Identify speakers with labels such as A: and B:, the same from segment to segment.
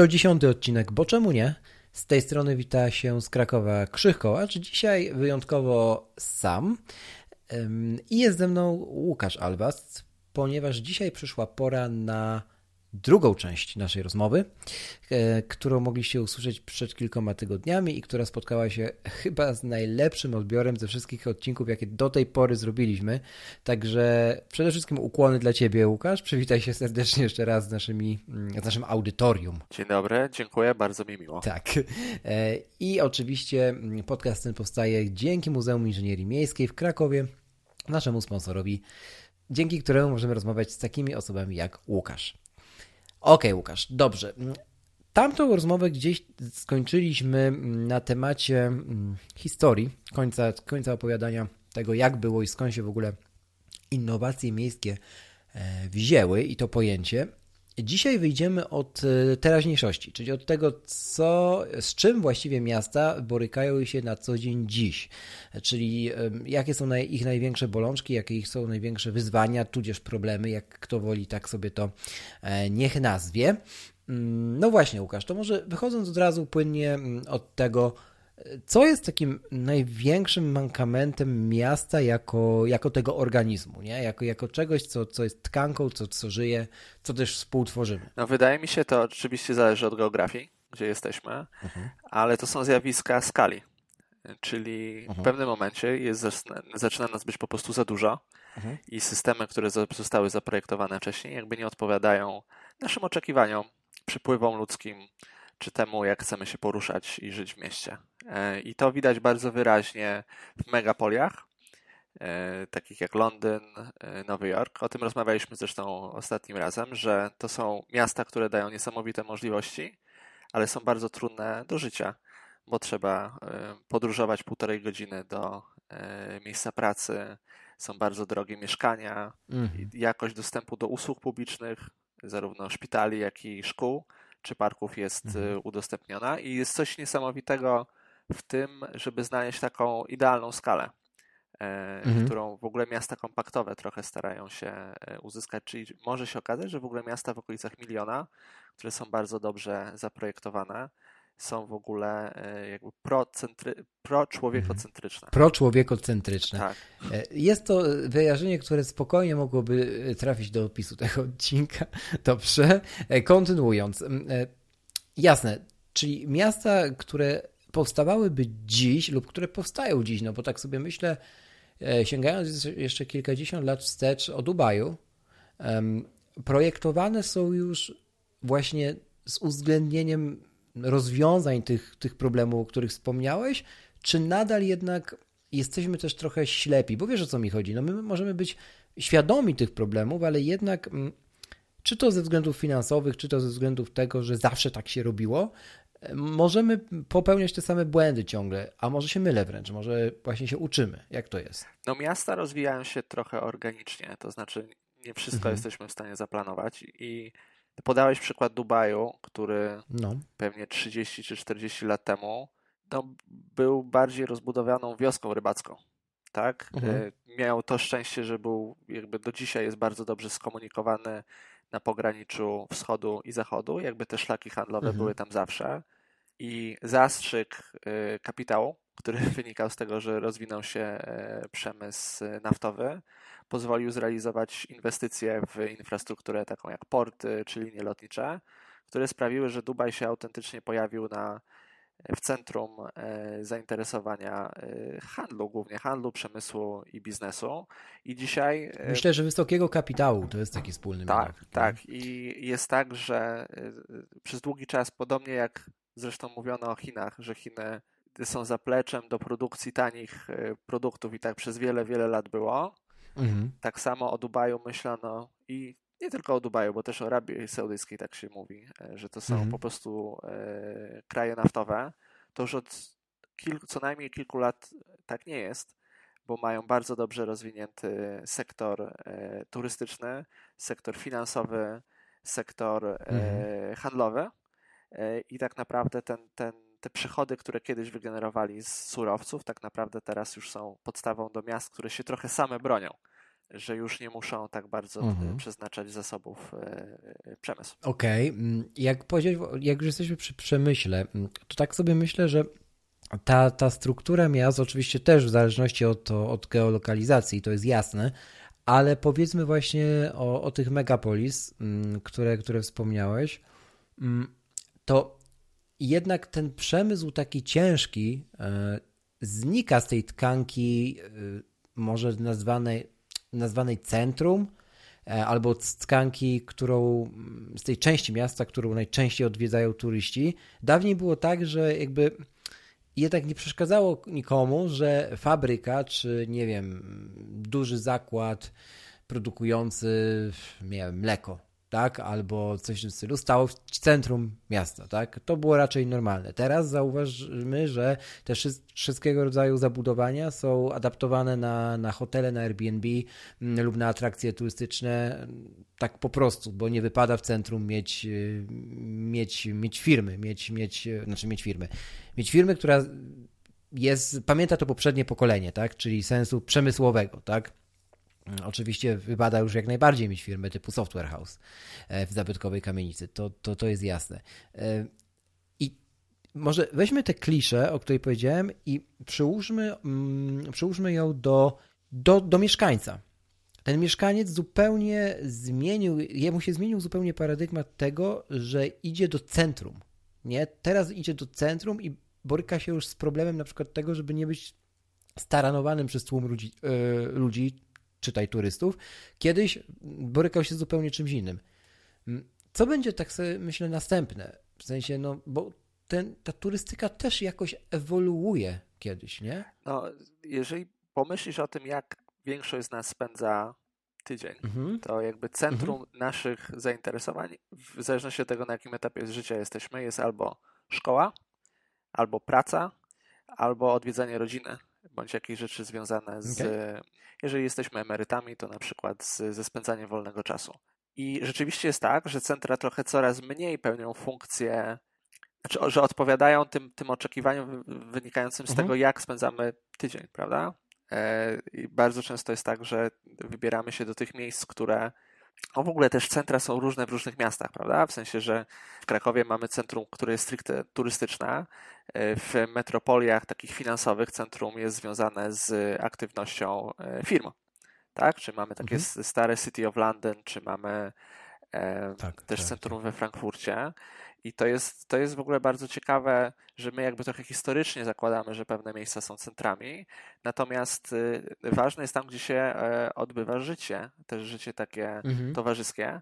A: Sto dziesiąty odcinek, bo czemu nie? Z tej strony wita się z Krakowa Krzych Kołacz. Dzisiaj wyjątkowo sam. I jest ze mną Łukasz Albast, ponieważ dzisiaj przyszła pora na drugą część naszej rozmowy, e, którą mogliście usłyszeć przed kilkoma tygodniami i która spotkała się chyba z najlepszym odbiorem ze wszystkich odcinków, jakie do tej pory zrobiliśmy. Także przede wszystkim ukłony dla Ciebie, Łukasz. Przywitaj się serdecznie jeszcze raz z, naszymi, z naszym audytorium.
B: Dzień dobry, dziękuję, bardzo mi miło.
A: Tak. E, I oczywiście podcast ten powstaje dzięki Muzeum Inżynierii Miejskiej w Krakowie, naszemu sponsorowi, dzięki któremu możemy rozmawiać z takimi osobami jak Łukasz. Okej, Łukasz, dobrze. Tamtą rozmowę gdzieś skończyliśmy na temacie mm, historii, końca, końca opowiadania tego, jak było i skąd się w ogóle innowacje miejskie e, wzięły i to pojęcie. Dzisiaj wyjdziemy od e, teraźniejszości, czyli od tego, co, z czym właściwie miasta borykają się na co dzień dziś, czyli jakie są ich największe bolączki, jakie ich są największe wyzwania, tudzież problemy, jak kto woli, tak sobie to e, niech nazwie. Mm, No właśnie, Łukasz, to może wychodząc od razu płynnie mm, od tego, co jest takim największym mankamentem miasta jako, jako tego organizmu, nie? Jako, jako czegoś, co, co jest tkanką, co, co żyje, co też współtworzymy.
B: No wydaje mi się, to oczywiście zależy od geografii, gdzie jesteśmy, ale to są zjawiska skali. Czyli w pewnym momencie jest, zaczyna- nas być po prostu za dużo i systemy, które zo- zostały zaprojektowane wcześniej, jakby nie odpowiadają naszym oczekiwaniom, przypływom ludzkim, czy temu, jak chcemy się poruszać i żyć w mieście. E, I to widać bardzo wyraźnie w megapoliach, e, takich jak Londyn, e, Nowy Jork. O tym rozmawialiśmy zresztą ostatnim razem, że to są miasta, które dają niesamowite możliwości, ale są bardzo trudne do życia, bo trzeba podróżować półtorej godziny do miejsca pracy, są bardzo drogie mieszkania,
A: Mhm.
B: jakość dostępu do usług publicznych, zarówno szpitali, jak i szkół czy parków jest
A: Mhm.
B: udostępniona i jest coś niesamowitego w tym, żeby znaleźć taką idealną skalę, e,
A: Mhm.
B: którą w ogóle miasta kompaktowe trochę starają się e, uzyskać. Czyli może się okazać, że w ogóle miasta w okolicach miliona, które są bardzo dobrze zaprojektowane, są w ogóle e, jakby procentry- pro-człowiekocentryczne.
A: Pro-człowiekocentryczne.
B: Tak.
A: Jest to wyjaśnienie, które spokojnie mogłoby trafić do opisu tego odcinka. Dobrze. Kontynuując. Jasne, czyli miasta, które powstawałyby dziś lub które powstają dziś, no bo tak sobie myślę, e, sięgając jeszcze kilkadziesiąt lat wstecz o Dubaju, projektowane są już właśnie z uwzględnieniem rozwiązań tych, tych problemów, o których wspomniałeś, czy nadal jednak jesteśmy też trochę ślepi? Bo wiesz o co mi chodzi. No my możemy być świadomi tych problemów, ale jednak mm, czy to ze względów finansowych, czy to ze względów tego, że zawsze tak się robiło, możemy popełniać te same błędy ciągle, a może się mylę wręcz, może właśnie się uczymy. Jak to jest?
B: No miasta rozwijają się trochę organicznie, to znaczy nie wszystko
A: Mhm.
B: jesteśmy w stanie zaplanować i podałeś przykład Dubaju, który
A: No.
B: pewnie 30 czy 40 lat temu no, był bardziej rozbudowaną wioską rybacką. Tak?
A: Mhm.
B: E, Miał to szczęście, że był jakby do dzisiaj jest bardzo dobrze skomunikowany na pograniczu wschodu i zachodu, jakby te szlaki handlowe
A: Mhm.
B: były tam zawsze. I zastrzyk e, kapitału, który wynikał z tego, że rozwinął się e, przemysł naftowy, pozwolił zrealizować inwestycje w infrastrukturę taką jak porty czy linie lotnicze, które sprawiły, że Dubaj się autentycznie pojawił na, w centrum e, zainteresowania e, handlu, głównie handlu, przemysłu i biznesu. I dzisiaj. e,
A: Myślę, że wysokiego kapitału to jest taki wspólny
B: tak, tak. I jest tak, że przez długi czas, podobnie jak zresztą mówiono o Chinach, że Chiny są zapleczem do produkcji tanich produktów i tak przez wiele, wiele lat było. Mhm. Tak samo o Dubaju myślano i nie tylko o Dubaju, bo też o Arabii Saudyjskiej tak się mówi, że to są mhm. po prostu kraje naftowe. To już od kilku, co najmniej kilku lat tak nie jest bo mają bardzo dobrze rozwinięty sektor e, turystyczny, sektor finansowy, sektor e, mhm. handlowy e, i tak naprawdę ten, ten, te przychody, które kiedyś wygenerowali z surowców, tak naprawdę teraz już są podstawą do miast, które się trochę same bronią że już nie muszą tak bardzo mhm. przeznaczać zasobów przemysłu.
A: Okej, okay. Mm, jak powiedzieć, jak już jesteśmy przy przemyśle, mm, to tak sobie myślę, że ta, ta struktura miast oczywiście też w zależności od, od geolokalizacji, to jest jasne, ale powiedzmy właśnie o, o tych megapolis, mm, które, które wspomniałeś, to jednak ten przemysł taki ciężki e, znika z tej tkanki e, może nazwanej, nazwanej centrum, e, albo tkanki, którą z tej części miasta, którą najczęściej odwiedzają turyści. Dawniej było tak, że jakby jednak nie przeszkadzało nikomu, że fabryka, czy nie wiem, duży zakład produkujący nie wiem, mleko, tak, albo coś w tym stylu, stało w centrum miasta, tak. To było raczej normalne. Teraz zauważymy, że te wszystkiego rodzaju zabudowania są adaptowane na, na hotele, na Airbnb mm, lub na atrakcje turystyczne, tak po prostu, bo nie wypada w centrum mieć, y, mieć, mieć firmy, mieć, mieć, znaczy mieć firmy, mieć firmy, która jest, pamięta to poprzednie pokolenie, tak, czyli sensu przemysłowego, tak, Oczywiście wypada już jak najbardziej mieć firmę typu Software House e, w zabytkowej kamienicy, to, to, to jest jasne. E, I może weźmy tę kliszę, o której powiedziałem, i przyłóżmy, mm, przyłóżmy ją do, do, do mieszkańca. Ten mieszkaniec zupełnie zmienił, jemu się zmienił zupełnie paradygmat tego, że idzie do centrum. Nie? Teraz idzie do centrum i boryka się już z problemem na przykład tego, żeby nie być staranowanym przez tłum ludzi, yy, ludzi czytaj turystów, kiedyś borykał się z zupełnie czymś innym. Mm, co będzie, tak sobie myślę, następne? W sensie, no, bo ten, ta turystyka też jakoś ewoluuje kiedyś, nie?
B: No, jeżeli pomyślisz o tym, jak większość z nas spędza tydzień, mhm. to jakby centrum mhm. naszych zainteresowań, w zależności od tego, na jakim etapie życia jesteśmy, jest albo szkoła, albo praca, albo odwiedzanie rodziny, bądź jakieś rzeczy związane z okay. Jeżeli jesteśmy emerytami, to na przykład z, ze spędzaniem wolnego czasu. I rzeczywiście jest tak, że centra trochę coraz mniej pełnią funkcję, znaczy, że odpowiadają tym, tym oczekiwaniom wynikającym z mhm. tego, jak spędzamy tydzień, prawda? E, I bardzo często jest tak, że wybieramy się do tych miejsc, które no w ogóle też centra są różne w różnych miastach, prawda? W sensie, że w Krakowie mamy centrum, które jest stricte turystyczne. E, w metropoliach takich finansowych centrum jest związane z aktywnością e, firm. Tak? Czy mamy takie mhm. stare City of London, czy mamy tak, też tak, centrum tak. we Frankfurcie. I to jest, to jest w ogóle bardzo ciekawe, że my jakby trochę historycznie zakładamy, że pewne miejsca są centrami, natomiast y, ważne jest tam, gdzie się e, odbywa życie, też życie takie mhm. towarzyskie,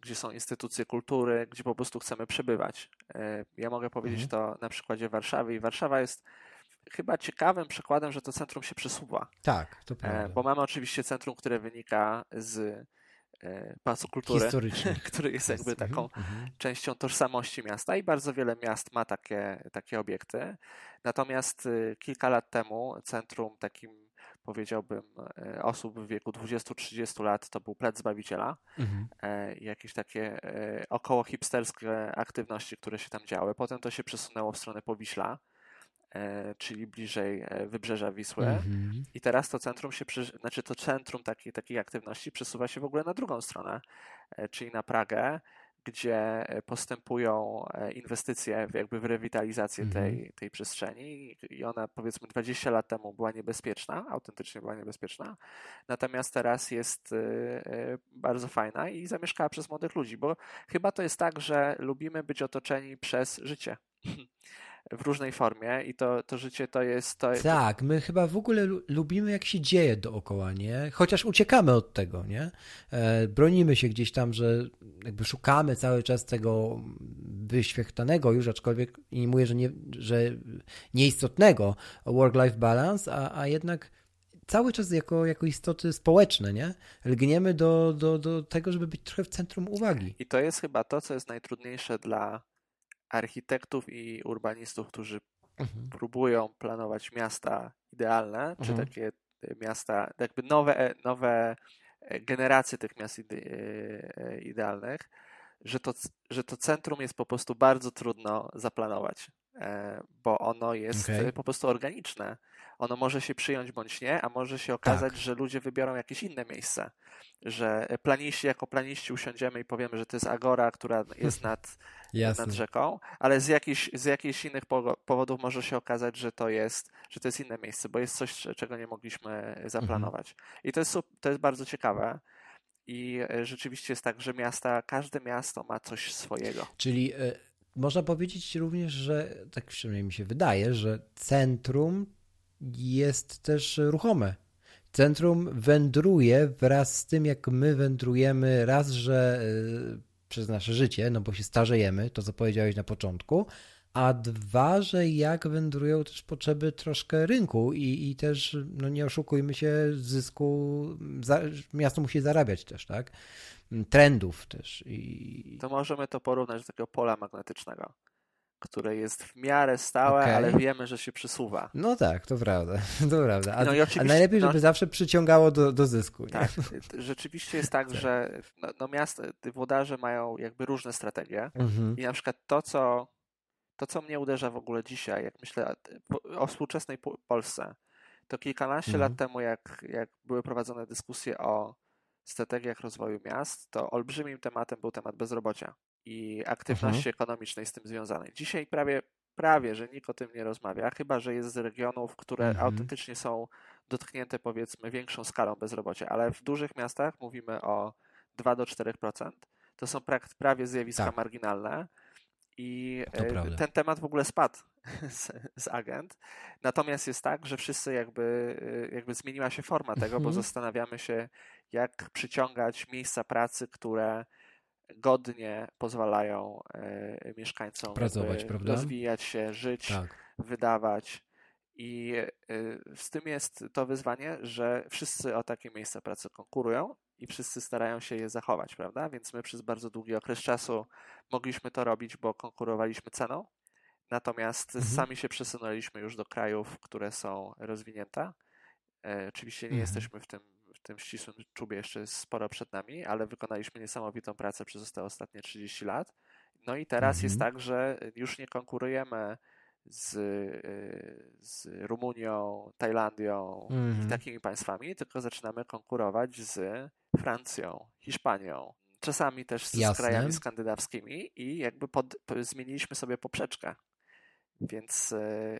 B: gdzie są instytucje kultury, gdzie po prostu chcemy przebywać. E, ja mogę powiedzieć mhm. to na przykładzie Warszawy i Warszawa jest chyba ciekawym przykładem, że to centrum się przesuwa.
A: Tak, to e, prawda.
B: Bo mamy oczywiście centrum, które wynika z E, Pałacu Kultury, który jest jakby mhm, taką mhm. częścią tożsamości miasta i bardzo wiele miast ma takie, takie obiekty. Natomiast y, kilka lat temu centrum takim powiedziałbym e, osób w wieku 20-30 lat to był Plec Zbawiciela mhm. E, i jakieś takie około hipsterskie aktywności, które się tam działy. Potem to się przesunęło w stronę Powiśla czyli bliżej e, wybrzeża Wisły. Mm-hmm. I teraz to centrum się, znaczy to centrum takiej, takiej aktywności przesuwa się w ogóle na drugą stronę, e, czyli na Pragę, gdzie postępują inwestycje w jakby w rewitalizację mm-hmm. tej, tej przestrzeni i ona powiedzmy 20 lat temu była niebezpieczna, autentycznie była niebezpieczna, natomiast teraz jest bardzo fajna i zamieszkała przez młodych ludzi, bo chyba to jest tak, że lubimy być otoczeni przez życie. w różnej formie i to, to życie to jest... To...
A: Tak, my chyba w ogóle lubimy jak się dzieje dookoła, nie? Chociaż uciekamy od tego, nie? E, bronimy się gdzieś tam, że jakby szukamy cały czas tego wyświechtanego już, aczkolwiek nie mówię, że, nie, że nieistotnego work-life balance, a, a jednak cały czas jako, jako istoty społeczne, nie? Lgniemy do, do, do tego, żeby być trochę w centrum uwagi.
B: I to jest chyba to, co jest najtrudniejsze dla architektów i urbanistów, którzy mhm. próbują planować miasta idealne, mhm. czy takie miasta, jakby nowe, e, nowe e, generacje tych miast e, idealnych, że to, że to centrum jest po prostu bardzo trudno zaplanować, bo ono jest okay. po prostu organiczne. Ono może się przyjąć bądź nie, a może się okazać, tak. że ludzie wybiorą jakieś inne miejsce. Że planiści jako planiści usiądziemy i powiemy, że to jest agora, która jest nad, nad rzeką, ale z jakichś, z jakichś innych powodów może się okazać, że to jest, że to jest inne miejsce, bo jest coś, czego nie mogliśmy zaplanować. Mhm. I to jest, to jest bardzo ciekawe. I e, rzeczywiście jest tak, że miasta, każde miasto ma coś swojego.
A: Czyli y, można powiedzieć również, że tak przynajmniej mi się wydaje, że centrum jest też ruchome. Centrum wędruje wraz z tym, jak my wędrujemy, raz, że y, przez nasze życie, no bo się starzejemy, to co powiedziałeś na początku, a dwa, że jak wędrują też potrzeby troszkę rynku i, i też, no nie oszukujmy się, zysku, za, miasto musi zarabiać też, tak? Trendów też. I...
B: To możemy to porównać do takiego pola magnetycznego które jest w miarę stałe, okay. ale wiemy, że się przesuwa.
A: No tak, to prawda. To prawda. A, no a najlepiej, żeby no, zawsze przyciągało do, do zysku. Nie?
B: Tak, rzeczywiście jest tak, tak. że no, no miasta, włodarze mają jakby różne strategie mhm. i na przykład to, co to, co mnie uderza w ogóle dzisiaj, jak myślę o współczesnej Polsce, to kilkanaście mhm. lat temu, jak, jak były prowadzone dyskusje o strategiach rozwoju miast, to olbrzymim tematem był temat bezrobocia i aktywności mhm. ekonomicznej z tym związanej. Dzisiaj prawie, prawie, że nikt o tym nie rozmawia, chyba że jest z regionów, które mhm. autentycznie są dotknięte powiedzmy większą skalą bezrobocia, ale w dużych miastach mówimy o 2 do 4%. To są prawie zjawiska tak. marginalne. I e, ten temat w ogóle spadł z, z, agent. Natomiast jest tak, że wszyscy jakby, e, jakby zmieniła się forma tego, bo mhm. zastanawiamy się, jak przyciągać miejsca pracy, które godnie pozwalają e, mieszkańcom
A: Pracować,
B: rozwijać się, żyć, tak. wydawać. I z tym jest to wyzwanie, że wszyscy o takie miejsca pracy konkurują i wszyscy starają się je zachować, prawda? Więc my przez bardzo długi okres czasu mogliśmy to robić, bo konkurowaliśmy ceną, natomiast mhm. sami się przesunęliśmy już do krajów, które są rozwinięte. E, oczywiście nie mhm. jesteśmy w tym, w tym ścisłym czubie jeszcze sporo przed nami, ale wykonaliśmy niesamowitą pracę przez te ostatnie 30 lat. No i teraz mhm. jest tak, że już nie konkurujemy z, y, z Rumunią, Tajlandią i mhm. takimi państwami, tylko zaczynamy konkurować z Francją, Hiszpanią, czasami też z, z krajami skandynawskimi i jakby pod, zmieniliśmy sobie poprzeczkę. Więc y,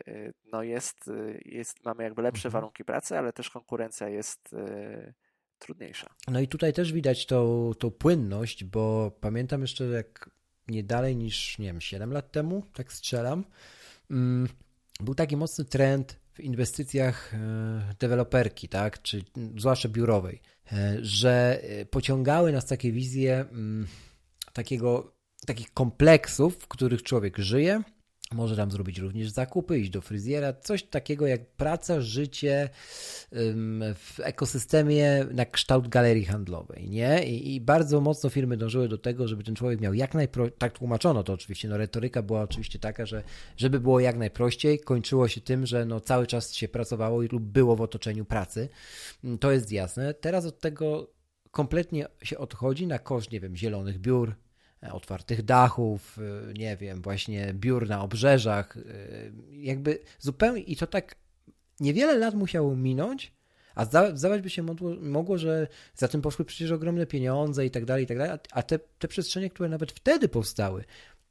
B: y, no jest, jest, mamy jakby lepsze mhm. warunki pracy, ale też konkurencja jest trudniejsza.
A: No i tutaj też widać tą, tą płynność, bo pamiętam jeszcze jak nie dalej niż, nie wiem, 7 lat temu, tak strzelam, Mm, był taki mocny trend w inwestycjach e, deweloperki, tak, czy zwłaszcza biurowej, e, że e, pociągały nas takie wizje mm, takiego, takich kompleksów, w których człowiek żyje, może tam zrobić również zakupy, iść do fryzjera, coś takiego jak praca, życie w ekosystemie na kształt galerii handlowej, nie? I, I, bardzo mocno firmy dążyły do tego, żeby ten człowiek miał jak najprościej, tak tłumaczono to oczywiście, no retoryka była oczywiście taka, że żeby było jak najprościej, kończyło się tym, że no cały czas się pracowało lub było w otoczeniu pracy, mm, to jest jasne. Teraz od tego kompletnie się odchodzi na koszt, nie wiem, zielonych biur, otwartych dachów, y, nie wiem, właśnie biur na obrzeżach, y, jakby zupełnie i to tak niewiele lat musiało minąć, a zdawać by się mogło, że za tym poszły przecież ogromne pieniądze i tak dalej, i tak dalej, a te, te przestrzenie, które nawet wtedy powstały,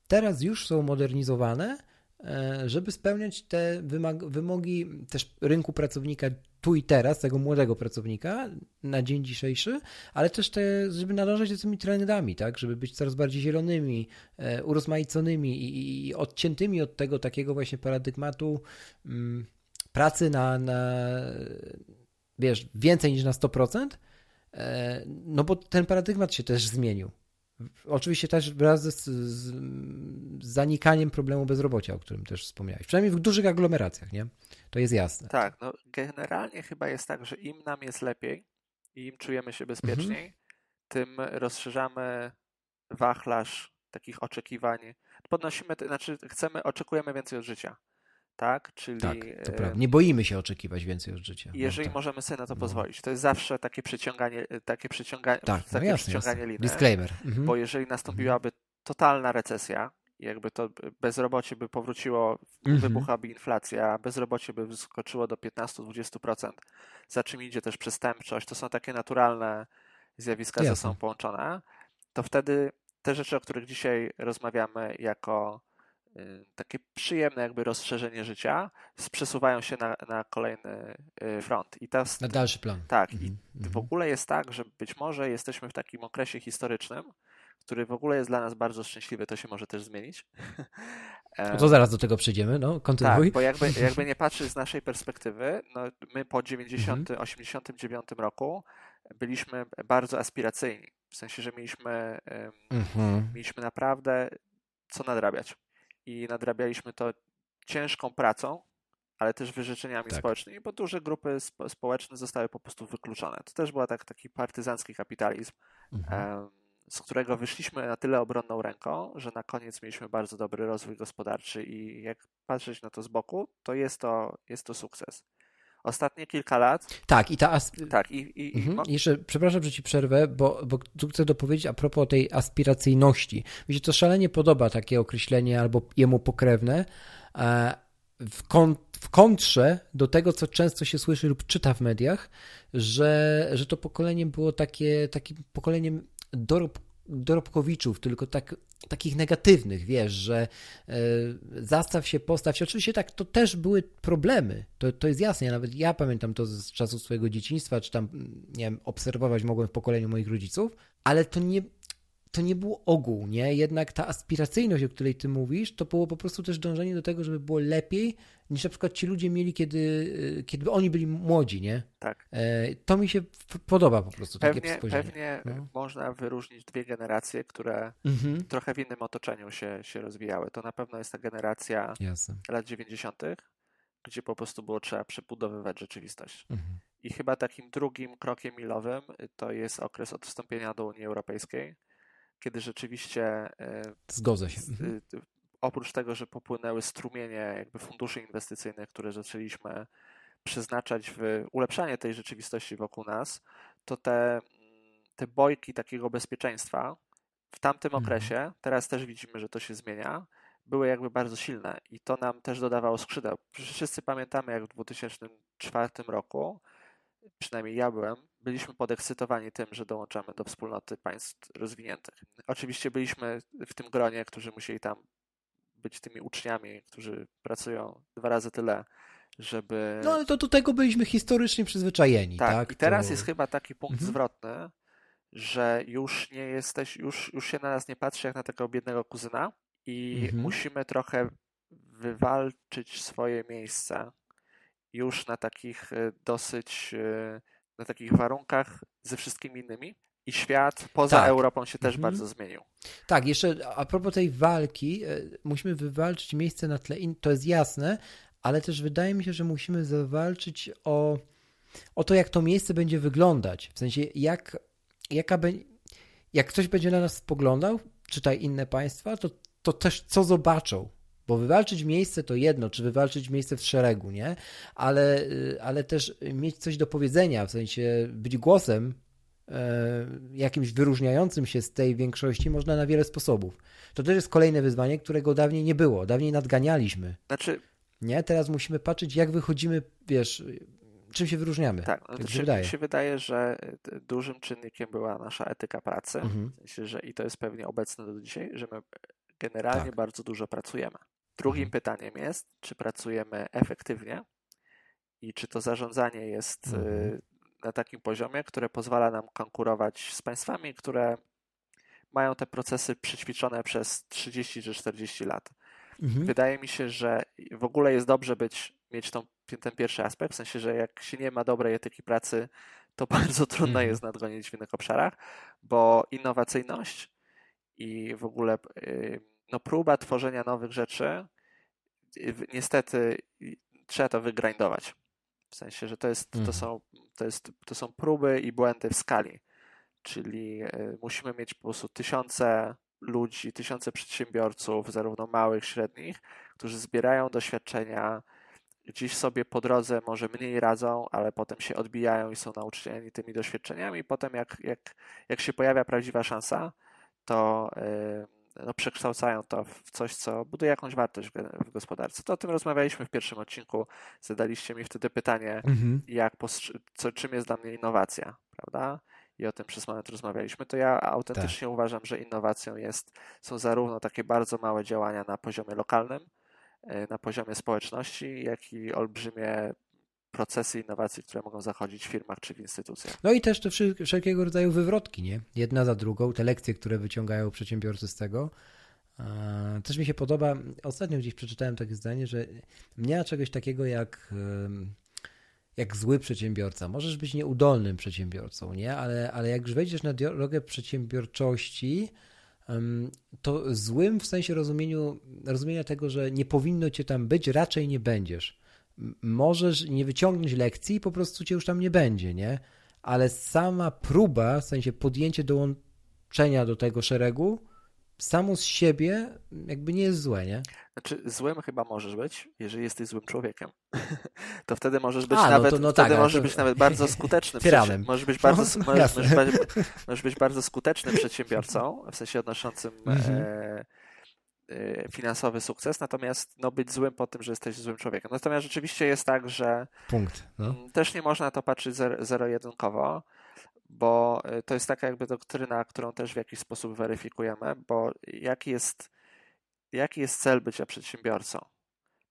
A: teraz już są modernizowane e, żeby spełniać te wymogi też rynku pracownika tu i teraz, tego młodego pracownika na dzień dzisiejszy, ale też te, żeby nadążać za tymi trendami, tak, żeby być coraz bardziej zielonymi, e, urozmaiconymi i, i odciętymi od tego takiego właśnie paradygmatu mm, pracy na, na wiesz, więcej niż na 100%, e, no bo ten paradygmat się też zmienił. Oczywiście też wraz z, z, zanikaniem problemu bezrobocia, o którym też wspomniałeś. Przynajmniej w dużych aglomeracjach, nie? To jest jasne.
B: Tak, no generalnie chyba jest tak, że im nam jest lepiej i im czujemy się bezpieczniej, mhm. tym rozszerzamy wachlarz takich oczekiwań. Podnosimy, znaczy chcemy, oczekujemy więcej od życia tak? Czyli
A: tak, to prawda. Nie boimy się oczekiwać więcej od życia.
B: No jeżeli no, tak. możemy sobie na to no. pozwolić. To jest zawsze takie przyciąganie, takie przyciąganie, tak, takie no jasne, przyciąganie jasne.
A: Disclaimer.
B: Mhm. Bo jeżeli nastąpiłaby totalna recesja, jakby to bezrobocie by powróciło, mhm. wybuchałaby inflacja, bezrobocie by wyskoczyło do 15-20%, za czym idzie też przestępczość, to są takie naturalne zjawiska Jasne. ze sobą połączone, to wtedy te rzeczy, o których dzisiaj rozmawiamy jako takie przyjemne jakby rozszerzenie życia, przesuwają się na, na kolejny y, front.
A: I ta, na dalszy plan.
B: Tak. I w mhm. ogóle jest tak, że być może jesteśmy w takim okresie historycznym, który w ogóle jest dla nas bardzo szczęśliwy, to się może też zmienić.
A: No to zaraz do tego przejdziemy, no, kontynuuj.
B: Tak, bo jakby, jakby nie patrzeć z naszej perspektywy, no, my po 90, 89 mhm. roku byliśmy bardzo aspiracyjni. W sensie, że mieliśmy, um, mieliśmy naprawdę co nadrabiać i nadrabialiśmy to ciężką pracą, ale też wyrzeczeniami tak. społecznymi, bo duże grupy społeczne zostały po prostu wykluczone. To też był tak, taki partyzancki kapitalizm, mhm. z którego wyszliśmy na tyle obronną ręką, że na koniec mieliśmy bardzo dobry rozwój gospodarczy i jak patrzeć na to z boku, to jest to, jest to sukces ostatnie kilka lat.
A: Tak, i ta. Asp...
B: Tak, i. i,
A: mhm. i... Jeszcze, przepraszam, że ci przerwę, bo, bo tu chcę dopowiedzieć a propos tej aspiracyjności. Mi się to szalenie podoba, takie określenie albo jemu pokrewne. E, w, kon, w kontrze do tego, co często się słyszy lub czyta w mediach, że, że to pokolenie było takie, takim pokoleniem dorobku dorobkowiczów, tylko tak, takich negatywnych, wiesz, że e, zastaw się, postaw się. Oczywiście tak, to też były problemy, to, to jest jasne, ja nawet ja pamiętam to z czasu swojego dzieciństwa, czy tam, nie wiem, obserwować mogłem w pokoleniu moich rodziców, ale to nie, to nie było ogół, nie? Jednak ta aspiracyjność, o której ty mówisz, to było po prostu też dążenie do tego, żeby było lepiej, niż na przykład ci ludzie mieli, kiedy, y, kiedy oni byli młodzi, nie?
B: Tak.
A: E, to mi się podoba po prostu,
B: pewnie,
A: takie spojrzenie.
B: Pewnie no. można wyróżnić dwie generacje, które mhm. trochę w innym otoczeniu się, się rozwijały. To na pewno jest ta generacja Jasne. lat 90., gdzie po prostu było trzeba przebudowywać rzeczywistość. Mhm. I chyba takim drugim krokiem milowym to jest okres od wstąpienia do Unii Europejskiej, kiedy rzeczywiście. E,
A: Zgodzę się. Mhm.
B: Oprócz tego, że popłynęły strumienie jakby funduszy inwestycyjnych, które zaczęliśmy przeznaczać w ulepszanie tej rzeczywistości wokół nas, to te, te bojki takiego bezpieczeństwa w tamtym mhm. okresie, teraz też widzimy, że to się zmienia, były jakby bardzo silne i to nam też dodawało skrzydeł. Wszyscy pamiętamy, jak w 2004 roku, przynajmniej ja byłem, byliśmy podekscytowani tym, że dołączamy do wspólnoty państw rozwiniętych. Oczywiście byliśmy w tym gronie, którzy musieli tam być tymi uczniami, którzy pracują dwa razy tyle, żeby.
A: No ale to do tego byliśmy historycznie przyzwyczajeni. Tak, tak?
B: i teraz to... jest chyba taki punkt mhm. zwrotny, że już nie jesteś, już, już się na nas nie patrzy jak na tego biednego kuzyna i mhm. musimy trochę wywalczyć swoje miejsce już na takich e, dosyć e, na takich warunkach ze wszystkimi innymi. I świat poza tak. Europą się też mhm. bardzo zmienił.
A: Tak, jeszcze a propos tej walki, e, musimy wywalczyć miejsce na tle, in, to jest jasne, ale też wydaje mi się, że musimy zawalczyć o, o to, jak to miejsce będzie wyglądać. W sensie, jak, jaka be, jak ktoś będzie na nas spoglądał, czytaj inne państwa, to, to też co zobaczą. Bo wywalczyć miejsce to jedno, czy wywalczyć miejsce w szeregu, nie? Ale, y, ale też mieć coś do powiedzenia, w sensie być głosem e, jakimś wyróżniającym się z tej większości można na wiele sposobów. To też jest kolejne wyzwanie, którego dawniej nie było. Dawniej nadganialiśmy.
B: Znaczy...
A: Nie? Teraz musimy patrzeć, jak wychodzimy, wiesz, czym się wyróżniamy.
B: Tak, no to się, wydaje. się wydaje, że dużym czynnikiem była nasza etyka pracy. Mhm. W sensie, że i to jest pewnie obecne do dzisiaj, że my generalnie tak. bardzo dużo pracujemy. Drugim
A: Mhm.
B: pytaniem jest, czy pracujemy efektywnie i czy to zarządzanie jest
A: Mhm.
B: y, na takim poziomie, które pozwala nam konkurować z państwami, które mają te procesy przećwiczone przez 30 czy 40 lat.
A: Mhm.
B: Wydaje mi się, że w ogóle jest dobrze być, mieć tą, ten pierwszy aspekt, w sensie, że jak się nie ma dobrej etyki pracy, to bardzo trudno
A: Mhm.
B: jest nadgonić w innych obszarach, bo innowacyjność i w ogóle y, no, próba tworzenia nowych rzeczy, niestety trzeba to wygrindować. W sensie, że to, jest, to,
A: Mhm.
B: są, to, jest, to są próby i błędy w skali. Czyli y, musimy mieć po prostu tysiące ludzi, tysiące przedsiębiorców, zarówno małych, średnich, którzy zbierają doświadczenia, gdzieś sobie po drodze może mniej radzą, ale potem się odbijają i są nauczeni tymi doświadczeniami. Potem jak, jak, jak się pojawia prawdziwa szansa, to y, no, przekształcają to w coś, co buduje jakąś wartość w, gospodarce. To o tym rozmawialiśmy w pierwszym odcinku. Zadaliście mi wtedy pytanie,
A: Mhm.
B: jak co, czym jest dla mnie innowacja, prawda? I o tym przez moment rozmawialiśmy, to ja autentycznie uważam, że innowacją jest, są zarówno takie bardzo małe działania na poziomie lokalnym, e, na poziomie społeczności, jak i olbrzymie procesy innowacji, które mogą zachodzić w firmach czy w instytucjach.
A: No i też te wszelkiego rodzaju wywrotki, nie? Jedna za drugą, te lekcje, które wyciągają przedsiębiorcy z tego. Też mi się podoba, ostatnio gdzieś przeczytałem takie zdanie, że nie ma czegoś takiego jak, jak zły przedsiębiorca. Możesz być nieudolnym przedsiębiorcą, nie? Ale, ale jak już wejdziesz na drogę przedsiębiorczości, to złym w sensie rozumienia tego, że nie powinno cię tam być, raczej nie będziesz. Możesz nie wyciągnąć lekcji i po prostu cię już tam nie będzie, nie? Ale sama próba, w sensie podjęcie dołączenia do tego szeregu, samo z siebie jakby nie jest złe, nie?
B: Znaczy, złym chyba możesz być, jeżeli jesteś złym człowiekiem. To wtedy możesz być
A: A, no
B: nawet,
A: to- no
B: wtedy
A: tak,
B: możesz
A: to-
B: być nawet bardzo
A: Tyranem.
B: przedsi- Możesz być bardzo,
A: No,
B: możesz, możesz, możesz być bardzo skutecznym przedsiębiorcą, w sensie odnoszącym
A: Mhm.
B: e, finansowy sukces, natomiast no, być złym po tym, że jesteś złym człowiekiem. Natomiast rzeczywiście jest tak, że
A: Punkt. No.
B: Mm, Też nie można to patrzeć zer- zero-jedynkowo, bo y, to jest taka jakby doktryna, którą też w jakiś sposób weryfikujemy, bo jaki jest, jaki jest cel bycia przedsiębiorcą?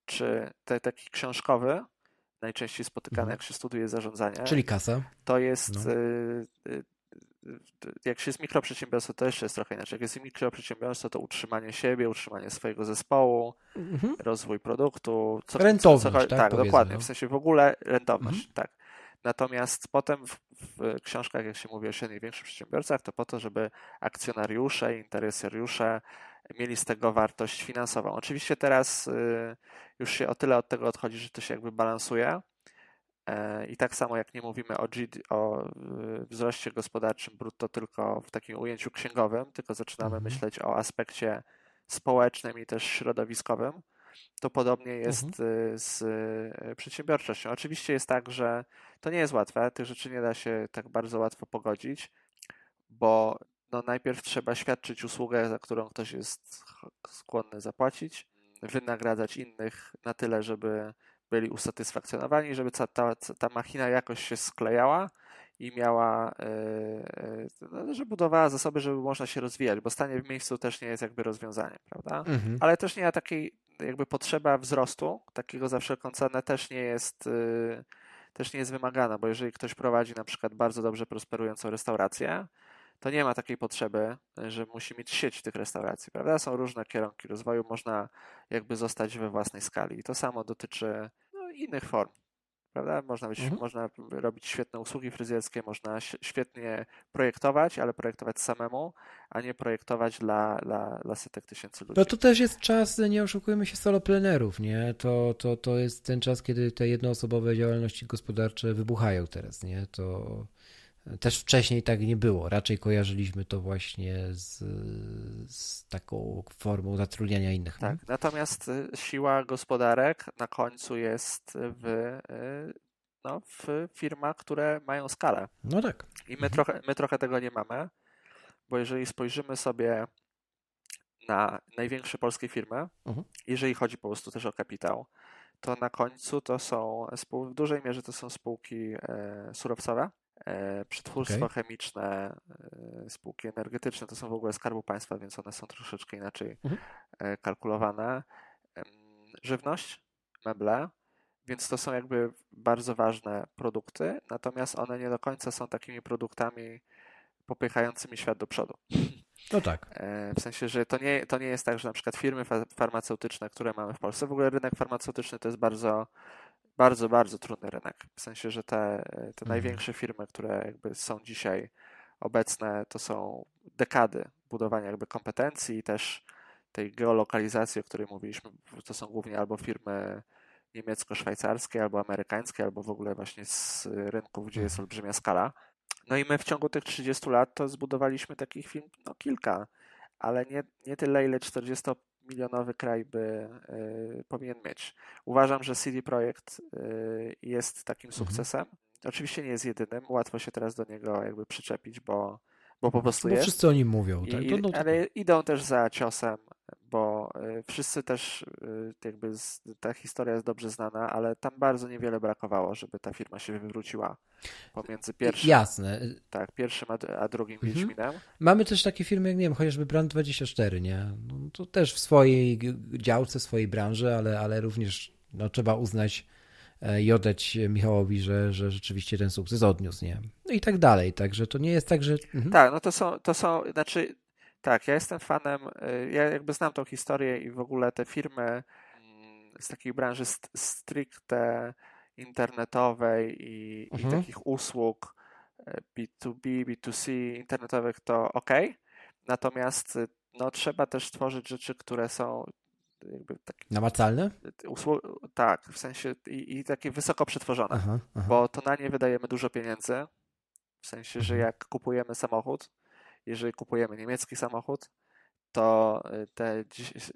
B: Czy te, taki książkowy, najczęściej spotykany
A: Mhm.
B: jak się studiuje zarządzanie,
A: Czyli kasa.
B: to jest
A: No.
B: Jak się jest mikroprzedsiębiorstwo, to jeszcze jest trochę inaczej. Jak jest mikroprzedsiębiorstwo, to utrzymanie siebie, utrzymanie swojego zespołu,
A: Mhm.
B: rozwój produktu. Co,
A: Rentowność,
B: co, co,
A: tak,
B: tak, dokładnie.
A: no.
B: W sensie w ogóle rentowność,
A: Mhm.
B: tak. Natomiast potem w, w książkach, jak się mówi o średnich większych przedsiębiorcach, to po to, żeby akcjonariusze, interesariusze mieli z tego wartość finansową. Oczywiście teraz y, już się o tyle od tego odchodzi, że to się jakby balansuje. E, I tak samo jak nie mówimy o, GD, o y, wzroście gospodarczym brutto tylko w takim ujęciu księgowym, tylko zaczynamy
A: Mhm.
B: myśleć o aspekcie społecznym i też środowiskowym, to podobnie jest y, z y, przedsiębiorczością. Oczywiście jest tak, że to nie jest łatwe, tych rzeczy nie da się tak bardzo łatwo pogodzić, bo no najpierw trzeba świadczyć usługę, za którą ktoś jest skłonny zapłacić, wynagradzać innych na tyle, żeby byli usatysfakcjonowani, żeby ta, ta, ta machina jakoś się sklejała i miała, e, e, no, że budowała zasoby, żeby można się rozwijać, bo stanie w miejscu też nie jest jakby rozwiązaniem, prawda?
A: Mhm.
B: Ale też nie ma takiej jakby potrzeba wzrostu, takiego za wszelką cenę też nie jest, y, też nie jest wymagana, bo jeżeli ktoś prowadzi na przykład bardzo dobrze prosperującą restaurację, to nie ma takiej potrzeby, że musi mieć sieć tych restauracji, prawda? Są różne kierunki rozwoju, można jakby zostać we własnej skali i to samo dotyczy no, innych form. Prawda? Można, być,
A: Mhm.
B: można robić świetne usługi fryzjerskie, można świetnie projektować, ale projektować samemu, a nie projektować dla, dla, dla setek tysięcy ludzi.
A: No to też jest czas, nie oszukujmy się, soloplenerów, nie? To, to, to jest ten czas, kiedy te jednoosobowe działalności gospodarcze wybuchają teraz, nie? To też wcześniej tak nie było. Raczej kojarzyliśmy to właśnie z, z taką formą zatrudniania innych.
B: Tak. Natomiast y, siła gospodarek na końcu jest w, y, no, w firmach, które mają skalę.
A: No tak.
B: I my,
A: Mhm.
B: trochę, my trochę tego nie mamy, bo jeżeli spojrzymy sobie na największe polskie firmy,
A: Mhm.
B: jeżeli chodzi po prostu też o kapitał, to na końcu to są w dużej mierze to są spółki e, surowcowe, przetwórstwo
A: Okej.
B: chemiczne, e, spółki energetyczne, to są w ogóle skarbu państwa, więc one są troszeczkę inaczej
A: Mhm.
B: e, kalkulowane. Żywność, meble, więc to są jakby bardzo ważne produkty, natomiast one nie do końca są takimi produktami popychającymi świat do przodu.
A: No tak.
B: E, w sensie, że to nie, to nie jest tak, że na przykład firmy farmaceutyczne, które mamy w Polsce, w ogóle rynek farmaceutyczny to jest bardzo, bardzo, bardzo trudny rynek. W sensie, że te, te mhm. największe firmy, które jakby są dzisiaj obecne, to są dekady budowania jakby kompetencji i też tej geolokalizacji, o której mówiliśmy, to są głównie albo firmy niemiecko-szwajcarskie, albo amerykańskie, albo w ogóle właśnie z rynków, gdzie jest mhm. olbrzymia skala. No i my w ciągu tych 30 lat to zbudowaliśmy takich firm no, kilka, ale nie, nie tyle, ile 40-milionowy kraj by y, powinien mieć. Uważam, że CD Projekt y, jest takim mhm. sukcesem. Oczywiście nie jest jedynym, łatwo się teraz do niego jakby przyczepić, bo, bo po prostu
A: bo
B: jest.
A: Wszyscy o nim mówią. Tak?
B: I, no, ale idą też za ciosem bo y, wszyscy też y, jakby ta historia jest dobrze znana, ale tam bardzo niewiele brakowało, żeby ta firma się wywróciła pomiędzy pierwszym,
A: Jasne.
B: Tak, pierwszym a, a drugim mhm. Wiedźminem.
A: Mamy też takie firmy, jak nie wiem, chociażby Brand24, nie? No, to też w swojej działce, w swojej branży, ale, ale również no, trzeba uznać i oddać Michałowi, że, że rzeczywiście ten sukces odniósł, nie? No i tak dalej, także to nie jest tak, że...
B: Mhm. Tak, no to są, to są, znaczy tak, ja jestem fanem, y, ja jakby znam tą historię i w ogóle te firmy mm, z takiej branży stricte internetowej i, mhm. i takich usług B2B, y, B2C internetowych to ok. Natomiast no, trzeba też tworzyć rzeczy, które są jakby takie.
A: Namacalne?
B: tak, w sensie i, i takie wysoko przetworzone, aha, aha. bo to na nie wydajemy dużo pieniędzy. W sensie, że mhm. jak kupujemy samochód, jeżeli kupujemy niemiecki samochód, to y, te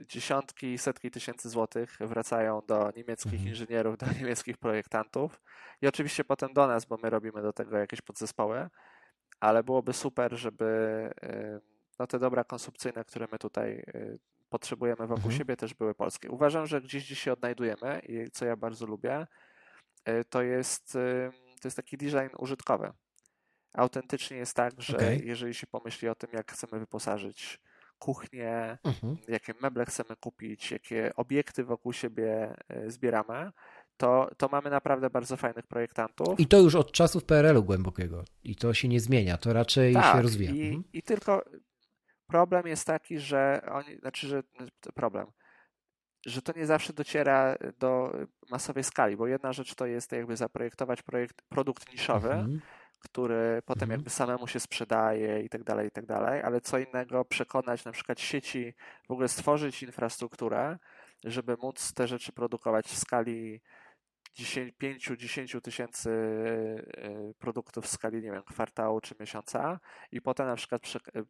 B: dziesiątki, setki tysięcy złotych wracają do niemieckich mhm. inżynierów, do niemieckich projektantów i oczywiście potem do nas, bo my robimy do tego jakieś podzespoły, ale byłoby super, żeby y, no, te dobra konsumpcyjne, które my tutaj y, potrzebujemy wokół mhm. siebie, też były polskie. Uważam, że gdzieś dziś się odnajdujemy i co ja bardzo lubię, to jest, to jest taki design użytkowy autentycznie jest tak, że okay. jeżeli się pomyśli o tym, jak chcemy wyposażyć kuchnię, mhm. jakie meble chcemy kupić, jakie obiekty wokół siebie e, zbieramy, to, to mamy naprawdę bardzo fajnych projektantów.
A: I to już od czasów PRL-u głębokiego. I to się nie zmienia, to raczej
B: tak,
A: się rozwija.
B: I,
A: mhm.
B: I tylko problem jest taki, że oni, znaczy, że problem, że to nie zawsze dociera do masowej skali, bo jedna rzecz to jest jakby zaprojektować projekt, produkt niszowy, mhm który potem mhm. jakby samemu się sprzedaje i tak dalej, i tak dalej, ale co innego przekonać na przykład sieci, w ogóle stworzyć infrastrukturę, żeby móc te rzeczy produkować w skali 5-10 tysięcy e, produktów w skali, nie wiem, kwartału czy miesiąca i potem na przykład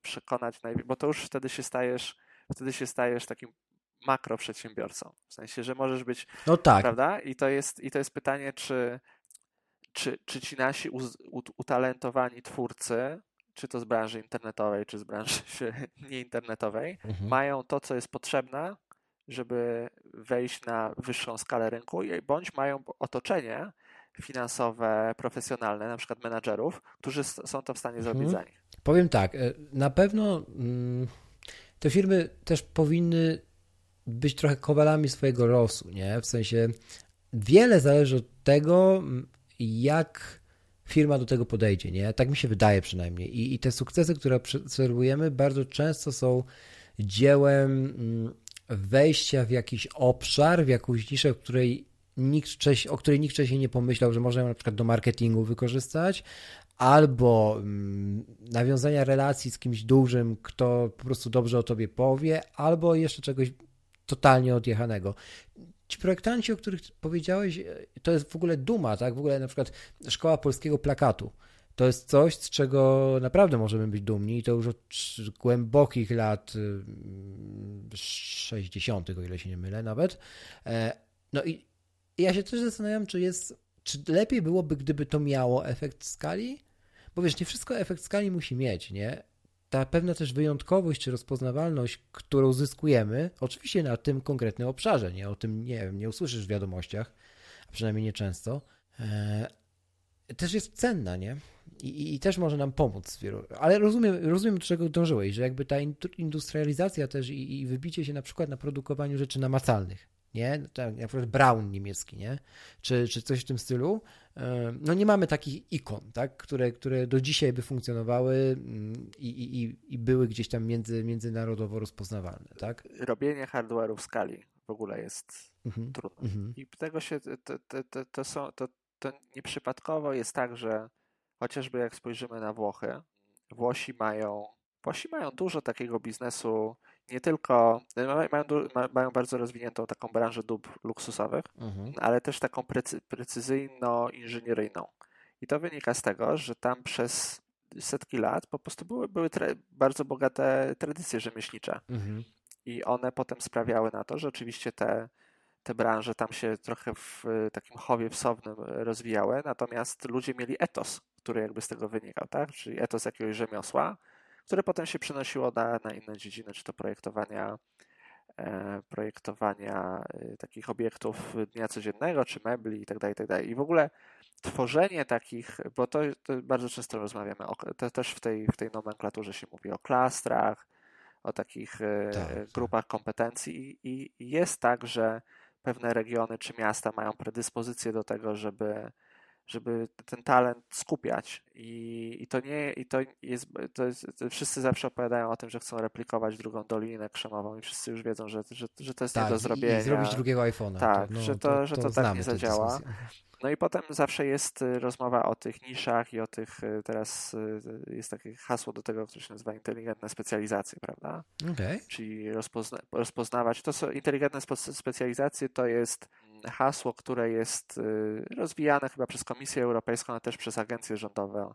B: przekonać, bo to już wtedy się stajesz, wtedy się stajesz takim makro przedsiębiorcą. W sensie, że możesz być,
A: no tak.
B: prawda? I to jest, i to jest pytanie, czy czy, czy ci nasi utalentowani twórcy, czy to z branży internetowej, czy z branży nieinternetowej, mhm. mają to, co jest potrzebne, żeby wejść na wyższą skalę rynku, bądź mają otoczenie finansowe, profesjonalne, na przykład menadżerów, którzy są to w stanie mhm. zrobić za nich.
A: Powiem tak, e, na pewno mm, te firmy też powinny być trochę kowalami swojego losu, nie? W sensie wiele zależy od tego, jak firma do tego podejdzie, nie? Tak mi się wydaje przynajmniej. I, i te sukcesy, które obserwujemy, bardzo często są dziełem mm, wejścia w jakiś obszar, w jakąś niszę, w której nikt o której nikt wcześniej nie pomyślał, że można ją na przykład do marketingu wykorzystać, albo mm, nawiązania relacji z kimś dużym, kto po prostu dobrze o tobie powie, albo jeszcze czegoś totalnie odjechanego ci projektanci, o których powiedziałeś, to jest w ogóle duma, tak? W ogóle na przykład Szkoła Polskiego Plakatu. To jest coś, z czego naprawdę możemy być dumni i to już od głębokich lat 60., o ile się nie mylę nawet. E, no i ja się też zastanawiam, czy jest, czy lepiej byłoby, gdyby to miało efekt skali? Bo wiesz, nie wszystko efekt skali musi mieć, nie? ta pewna też wyjątkowość czy rozpoznawalność, którą uzyskujemy, oczywiście na tym konkretnym obszarze, nie o tym nie wiem, nie usłyszysz w wiadomościach, a przynajmniej nie często, e, też jest cenna, nie? I, I, też może nam pomóc. Ale rozumiem, rozumiem, do czego dążyłeś, że jakby ta industrializacja też i, i wybicie się na przykład na produkowaniu rzeczy namacalnych, nie? Tak, na przykład Brown niemiecki, nie? Czy, czy coś w tym stylu. No nie mamy takich ikon, tak? które, które do dzisiaj by funkcjonowały mm, i, i, i były gdzieś tam między, międzynarodowo rozpoznawalne, tak?
B: Robienie hardware'u w skali w ogóle jest mhm. trudne.
A: Mhm.
B: I tego się, to, to, to, to, są, to, to nieprzypadkowo jest tak, że chociażby jak spojrzymy na Włochy, Włosi mają, Włosi mają dużo takiego biznesu, nie tylko, mają, mają bardzo rozwiniętą taką branżę dóbr luksusowych, mhm. ale też taką precy, precyzyjno-inżynieryjną. I to wynika z tego, że tam przez setki lat po prostu były, były bardzo bogate tradycje rzemieślnicze. Mhm. I one potem sprawiały na to, że oczywiście te, te branże tam się trochę w takim chowie wsownym rozwijały, natomiast ludzie mieli etos, który jakby z tego wynikał, tak? Czyli etos jakiegoś rzemiosła, które potem się przenosiło na, na inne dziedziny, czy to projektowania, e, projektowania e, takich obiektów dnia codziennego, czy mebli itd., tak itd. Tak I w ogóle tworzenie takich, bo to, to bardzo często rozmawiamy, o, to też w tej, w tej nomenklaturze się mówi o klastrach, o takich e, tak, tak. grupach kompetencji i, i jest tak, że pewne regiony czy miasta mają predyspozycję do tego, żeby żeby ten talent skupiać. I, i to nie, i to jest, to jest, to wszyscy zawsze opowiadają o tym, że chcą replikować drugą Dolinę Krzemową i wszyscy już wiedzą, że, że, że to jest tak, nie do zrobienia.
A: I zrobić drugiego iPhone'a.
B: Tak, to, no, że to, to, że to, tak nie zadziała. No i potem zawsze jest y, rozmowa o tych niszach i o tych, y, teraz y, jest takie hasło do tego, które się nazywa inteligentne specjalizacje, prawda?
A: Okay.
B: Czyli rozpozna, rozpoznawać, to są inteligentne specjalizacje to jest hasło, które jest rozwijane chyba przez Komisję Europejską, ale też przez agencje rządowe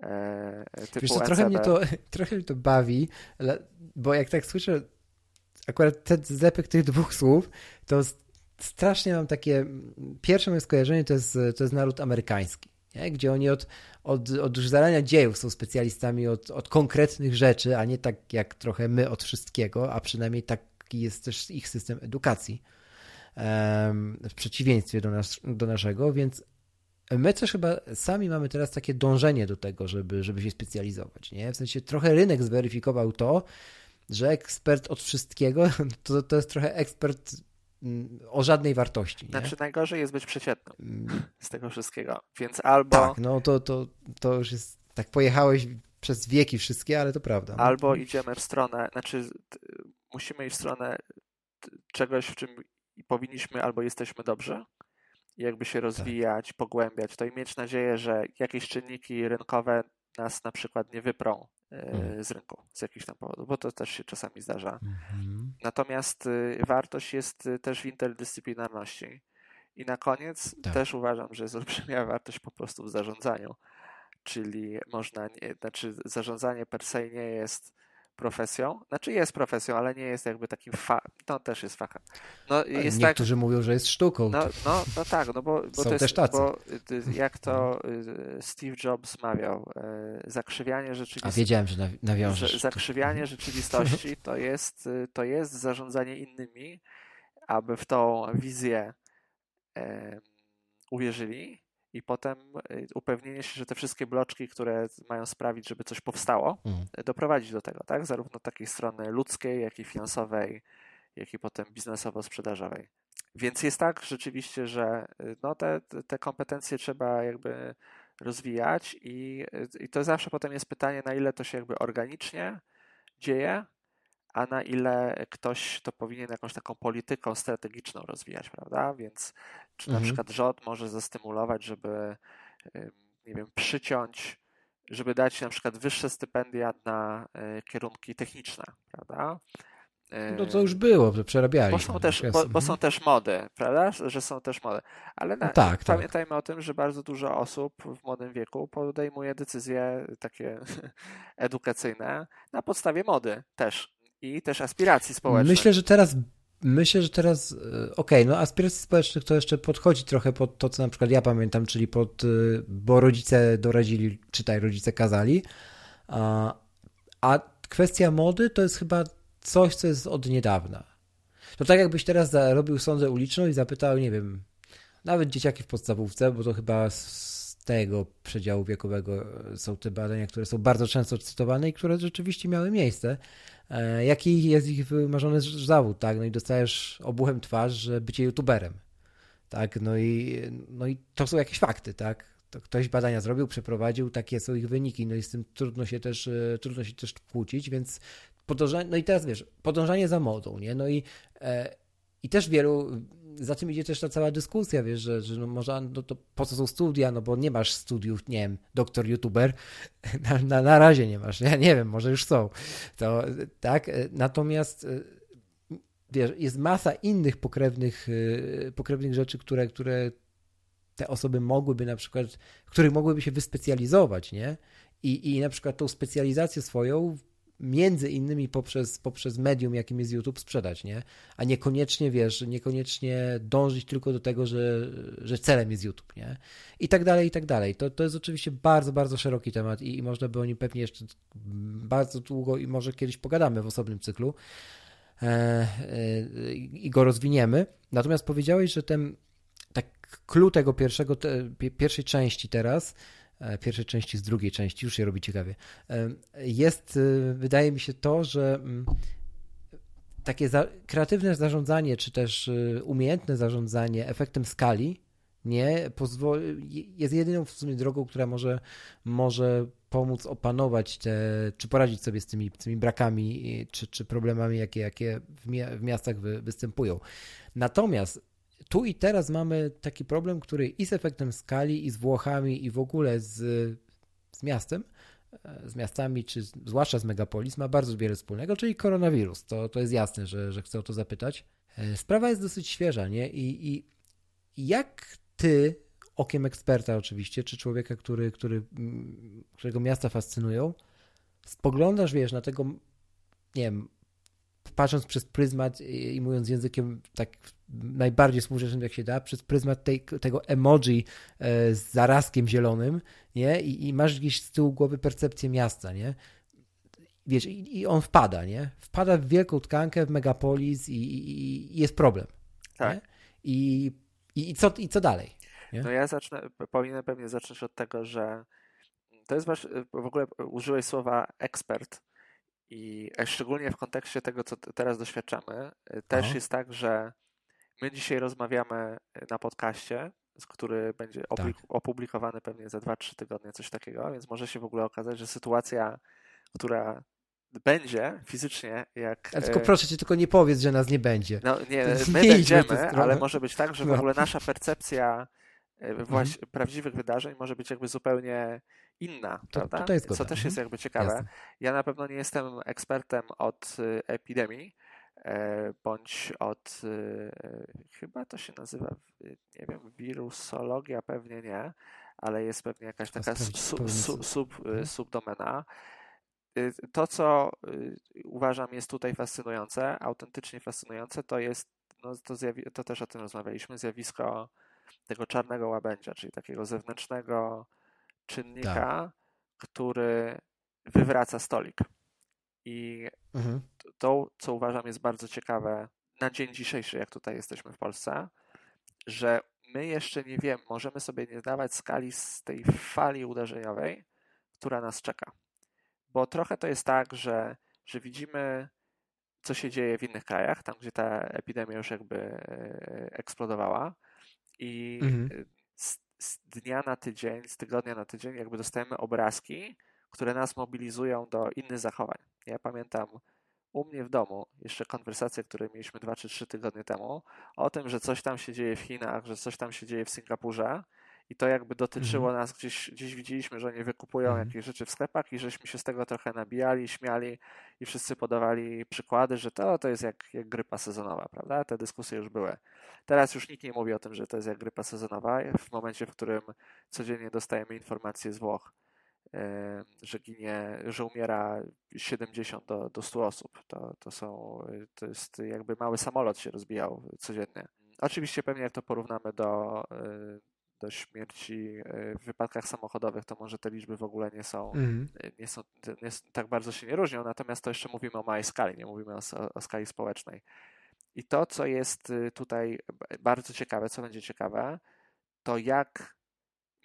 B: e, typu Wiesz
A: trochę mnie, to, trochę mnie to bawi, bo jak tak słyszę akurat ten zlepek tych dwóch słów, to strasznie mam takie. Pierwsze moje skojarzenie to jest, to jest naród amerykański, nie? gdzie oni od, od, od już zarania dziejów są specjalistami od, od konkretnych rzeczy, a nie tak jak trochę my od wszystkiego, a przynajmniej taki jest też ich system edukacji w przeciwieństwie do, nas, do naszego, więc my też chyba sami mamy teraz takie dążenie do tego, żeby, żeby się specjalizować. Nie? W sensie trochę rynek zweryfikował to, że ekspert od wszystkiego to, to jest trochę ekspert o żadnej wartości. Nie?
B: Znaczy najgorzej jest być przeciętnym mm. z tego wszystkiego, więc albo...
A: Tak, no to, to, to już jest, tak pojechałeś przez wieki wszystkie, ale to prawda.
B: No. Albo idziemy w stronę, znaczy musimy iść w stronę czegoś, w czym powinniśmy albo jesteśmy dobrze, jakby się rozwijać, tak. pogłębiać, to i mieć nadzieję, że jakieś czynniki rynkowe nas na przykład nie wyprą mm. Z rynku z jakichś tam powodów, bo to też się czasami zdarza. Mm. Natomiast y, wartość jest y, też w interdyscyplinarności. I na koniec tak. też uważam, że jest olbrzymia wartość po prostu w zarządzaniu. Czyli można, nie, znaczy zarządzanie per se nie jest profesją. Znaczy jest profesją, ale nie jest jakby takim fa... To też jest fachem.
A: No, jest tak- Niektórzy tak... mówią, że jest sztuką.
B: No, no, no tak, no bo, bo
A: Są
B: to
A: jest, też tacy. Bo,
B: jak to y, Steve Jobs mawiał, y, zakrzywianie rzeczywistości.
A: A wiedziałem, że nawiążesz.
B: Zakrzywianie rzeczywistości to jest, y, to jest zarządzanie innymi, aby w tą wizję uwierzyli i potem y, upewnienie się, że te wszystkie bloczki, które mają sprawić, żeby coś powstało, mhm. doprowadzić do tego, tak? Zarówno takiej strony ludzkiej, jak i finansowej, jak i potem biznesowo-sprzedażowej. Więc jest tak rzeczywiście, że y, no te, te kompetencje trzeba jakby rozwijać i, y, i to zawsze potem jest pytanie, na ile to się jakby organicznie dzieje, a na ile ktoś to powinien jakąś taką polityką strategiczną rozwijać, prawda? Więc czy na mhm. przykład rząd może zastymulować, żeby, nie wiem, przyciąć, żeby dać na przykład wyższe stypendia na e, kierunki techniczne, prawda?
A: No to już było, przerabiali.
B: Bo są, też, bo, bo, są mhm. też mody, prawda? Że są też mody. Ale na, no tak, pamiętajmy tak. o tym, że bardzo dużo osób w młodym wieku podejmuje decyzje takie edukacyjne na podstawie mody też i też aspiracji społecznych.
A: Myślę, że teraz Myślę, że teraz, e, okej, okay, no aspiracji społecznych to jeszcze podchodzi trochę pod to, co na przykład ja pamiętam, czyli pod, e, bo rodzice doradzili, czytaj, rodzice kazali, a, a kwestia mody to jest chyba coś, co jest od niedawna. To tak jakbyś teraz robił sądzę uliczną i zapytał, nie wiem, nawet dzieciaki w podstawówce, bo to chyba z tego przedziału wiekowego są te badania, które są bardzo często cytowane i które rzeczywiście miały miejsce, jaki jest ich wymarzony zawód, tak? No i dostajesz obuchem twarz, że bycie youtuberem, tak? No i, no i to są jakieś fakty, tak? To ktoś badania zrobił, przeprowadził, takie są ich wyniki, no i z tym trudno się też, e, trudno się też kłócić, więc podążanie, no i teraz wiesz, podążanie za modą, nie? No i, e, i też wielu, za tym idzie też ta cała dyskusja, wiesz, że, że no może, no to po co są studia, no bo nie masz studiów, nie wiem, doktor youtuber, na, na, na razie nie masz, ja nie wiem, może już są, to tak, natomiast e, wiesz, jest masa innych pokrewnych, e, pokrewnych rzeczy, które, które te osoby mogłyby na przykład, w których mogłyby się wyspecjalizować, nie? I, I na przykład tą specjalizację swoją między innymi poprzez, poprzez medium, jakim jest YouTube, sprzedać, nie? A niekoniecznie, wiesz, niekoniecznie dążyć tylko do tego, że, że celem jest YouTube, nie? I tak dalej, i tak dalej. To, to jest oczywiście bardzo, bardzo szeroki temat i, i można by o nim pewnie jeszcze bardzo długo i może kiedyś pogadamy w osobnym cyklu e, e, i go rozwiniemy. Natomiast powiedziałeś, że ten tak clue tego pierwszego, te, pierwszej części teraz pierwszej części z drugiej części, już się robi ciekawie, e, jest, e, wydaje mi się to, że mm, takie za, kreatywne zarządzanie, czy też umiejętne zarządzanie efektem skali nie pozwoli, jest jedyną w sumie drogą, która może, może pomóc opanować te, czy poradzić sobie z tymi, tymi brakami, czy, czy problemami, jakie, jakie w, w miastach wy, występują. Natomiast tu i teraz mamy taki problem, który i z efektem skali, i z Włochami, i w ogóle z, z miastem, e, z miastami, czy zwłaszcza z megapolis, ma bardzo wiele wspólnego, czyli koronawirus. To, to jest jasne, że, że chcę o to zapytać. E, sprawa jest dosyć świeża, nie? I, i, jak ty, okiem eksperta oczywiście, czy człowieka, który, który, którego miasta fascynują, spoglądasz, wiesz, na tego, nie wiem, patrząc przez pryzmat i mówiąc językiem tak najbardziej współczesnym jak się da, przez pryzmat tej, tego emoji e, z zarazkiem zielonym, nie? I, I, masz gdzieś z tyłu głowy percepcję miasta, nie? Wiesz, i, i on wpada, nie? Wpada w wielką tkankę, w megapolis i, jest problem. Tak. I, i, co, I co dalej?
B: Nie? No ja zacznę, powinienem pewnie zacząć od tego, że to jest wasz, w ogóle użyłeś słowa ekspert i szczególnie w kontekście tego, co teraz doświadczamy, y, też Aha. jest tak, że my dzisiaj rozmawiamy y, na podcaście, który będzie tak. opublikowany pewnie za 2-3 tygodnie, coś takiego, więc może się w ogóle okazać, że sytuacja, która będzie fizycznie, jak...
A: Ale tylko y, proszę cię, tylko nie powiedz, że nas nie będzie.
B: No nie, my nie będziemy, ale może być tak, że w no. ogóle nasza percepcja właśnie mhm. prawdziwych wydarzeń może być jakby zupełnie inna, to, prawda? To Co też jest mhm. jakby ciekawe. Jasne. Ja na pewno nie jestem ekspertem od y, epidemii, e, bądź od, y, chyba to się nazywa, nie wiem, wirusologia, pewnie nie, ale jest pewnie jakaś taka sub, sub, sub, mhm. subdomena. To, co uważam jest tutaj fascynujące, autentycznie fascynujące, to jest, no to, zjawi- to też o tym rozmawialiśmy, zjawisko tego czarnego łabędzia, czyli takiego zewnętrznego czynnika, tak. który wywraca stolik. I mhm. to, co uważam jest bardzo ciekawe na dzień dzisiejszy, jak tutaj jesteśmy w Polsce, że my jeszcze nie wiemy, możemy sobie nie dawać skali z tej fali uderzeniowej, która nas czeka. Bo trochę to jest tak, że, że widzimy, co się dzieje w innych krajach, tam gdzie ta epidemia już jakby e, eksplodowała, i mhm. z, z, dnia na tydzień, z tygodnia na tydzień, jakby dostajemy obrazki, które nas mobilizują do innych zachowań. Ja pamiętam u mnie w domu jeszcze konwersacje, które mieliśmy dwa czy trzy tygodnie temu, o tym, że coś tam się dzieje w Chinach, że coś tam się dzieje w Singapurze, i to jakby dotyczyło mhm. nas, gdzieś, gdzieś widzieliśmy, że oni wykupują mhm. jakieś rzeczy w sklepach i żeśmy się z tego trochę nabijali, śmiali i wszyscy podawali przykłady, że to, to jest jak, jak grypa sezonowa, prawda? Te dyskusje już były. Teraz już nikt nie mówi o tym, że to jest jak grypa sezonowa, w momencie, w którym codziennie dostajemy informacje z Włoch, że ginie, że umiera 70 do, do 100 osób. To, to są, to jest jakby mały samolot się rozbijał codziennie. Oczywiście pewnie jak to porównamy do, do śmierci e, w wypadkach samochodowych, to może te liczby w ogóle nie są, mm. nie są nie, tak bardzo się nie różnią, natomiast to jeszcze mówimy o małej skali, nie mówimy o, o skali społecznej. I to, co jest y, tutaj bardzo ciekawe, co będzie ciekawe, to jak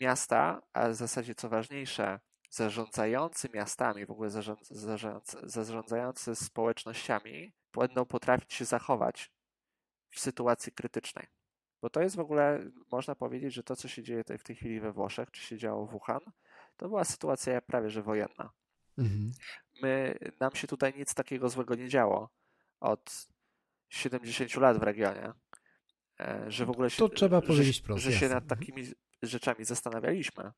B: miasta, a w zasadzie co ważniejsze, zarządzający miastami, w ogóle zarządzający społecznościami będą potrafić się zachować w sytuacji krytycznej. Bo to jest w ogóle, można powiedzieć, że to, co się dzieje w tej chwili we Włoszech, czy się działo w Wuhan, to była sytuacja prawie że wojenna. Mhm. My, nam się tutaj nic takiego złego nie działo od 70 lat w regionie, e, że w ogóle się,
A: to trzeba powiedzieć
B: że,
A: prosto,
B: że się nad takimi rzeczami zastanawialiśmy,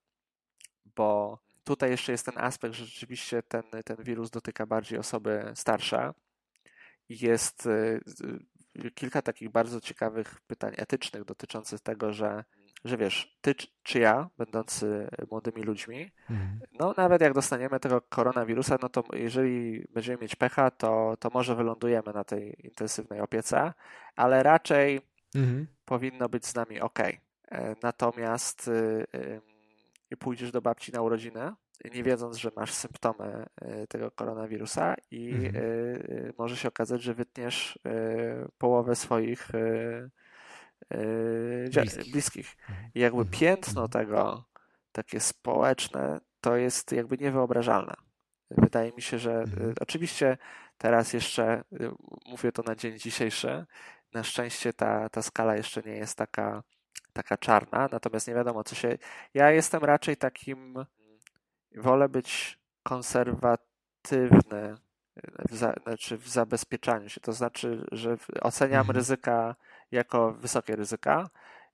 B: bo tutaj jeszcze jest ten aspekt, że rzeczywiście ten, ten wirus dotyka bardziej osoby starsze. Jest y, kilka takich bardzo ciekawych pytań etycznych dotyczących tego, że, że wiesz, ty czy ja, będący młodymi ludźmi, mhm. no nawet jak dostaniemy tego koronawirusa, no to jeżeli będziemy mieć pecha, to, to może wylądujemy na tej intensywnej opiece, ale raczej mhm. powinno być z nami ok. E, natomiast y, i pójdziesz do babci na urodziny, nie wiedząc, że masz symptomy e, tego koronawirusa i mhm. E, może się okazać, że wytniesz połowę swoich bliskich. bliskich. Mhm. I jakby mhm. piętno mhm. tego, takie społeczne, to jest jakby niewyobrażalne. Wydaje mi się, że oczywiście teraz jeszcze mówię to na dzień dzisiejszy. Na szczęście ta, ta skala jeszcze nie jest taka taka czarna, natomiast nie wiadomo, co się. Ja jestem raczej takim. Wolę być konserwatywny w, za, znaczy w zabezpieczaniu się. To znaczy, że oceniam mhm. ryzyka jako wysokie ryzyka,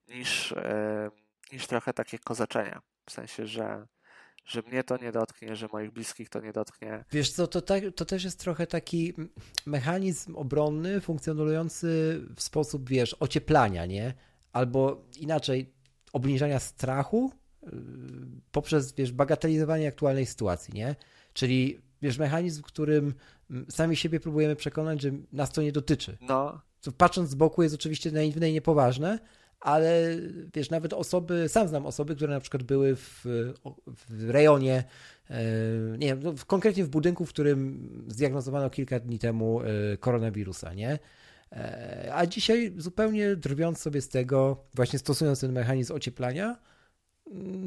B: niż, e, niż trochę takie kozaczenia. W sensie, że, że mnie to nie dotknie, że moich bliskich to nie dotknie.
A: Wiesz co, to, tak, to też jest trochę taki mechanizm obronny funkcjonujący w sposób, wiesz, ocieplania, nie? albo inaczej obniżania strachu poprzez, wiesz, bagatelizowanie aktualnej sytuacji, nie? Czyli, wiesz, mechanizm, w którym sami siebie próbujemy przekonać, że nas to nie dotyczy. No. Co patrząc z boku jest oczywiście naiwne i niepoważne, ale wiesz, nawet osoby, sam znam osoby, które na przykład były w, w rejonie, yy, nie wiem, no, konkretnie w budynku, w którym zdiagnozowano kilka dni temu yy, koronawirusa, nie? E, a dzisiaj zupełnie drwiąc sobie z tego, właśnie stosując ten mechanizm ocieplania,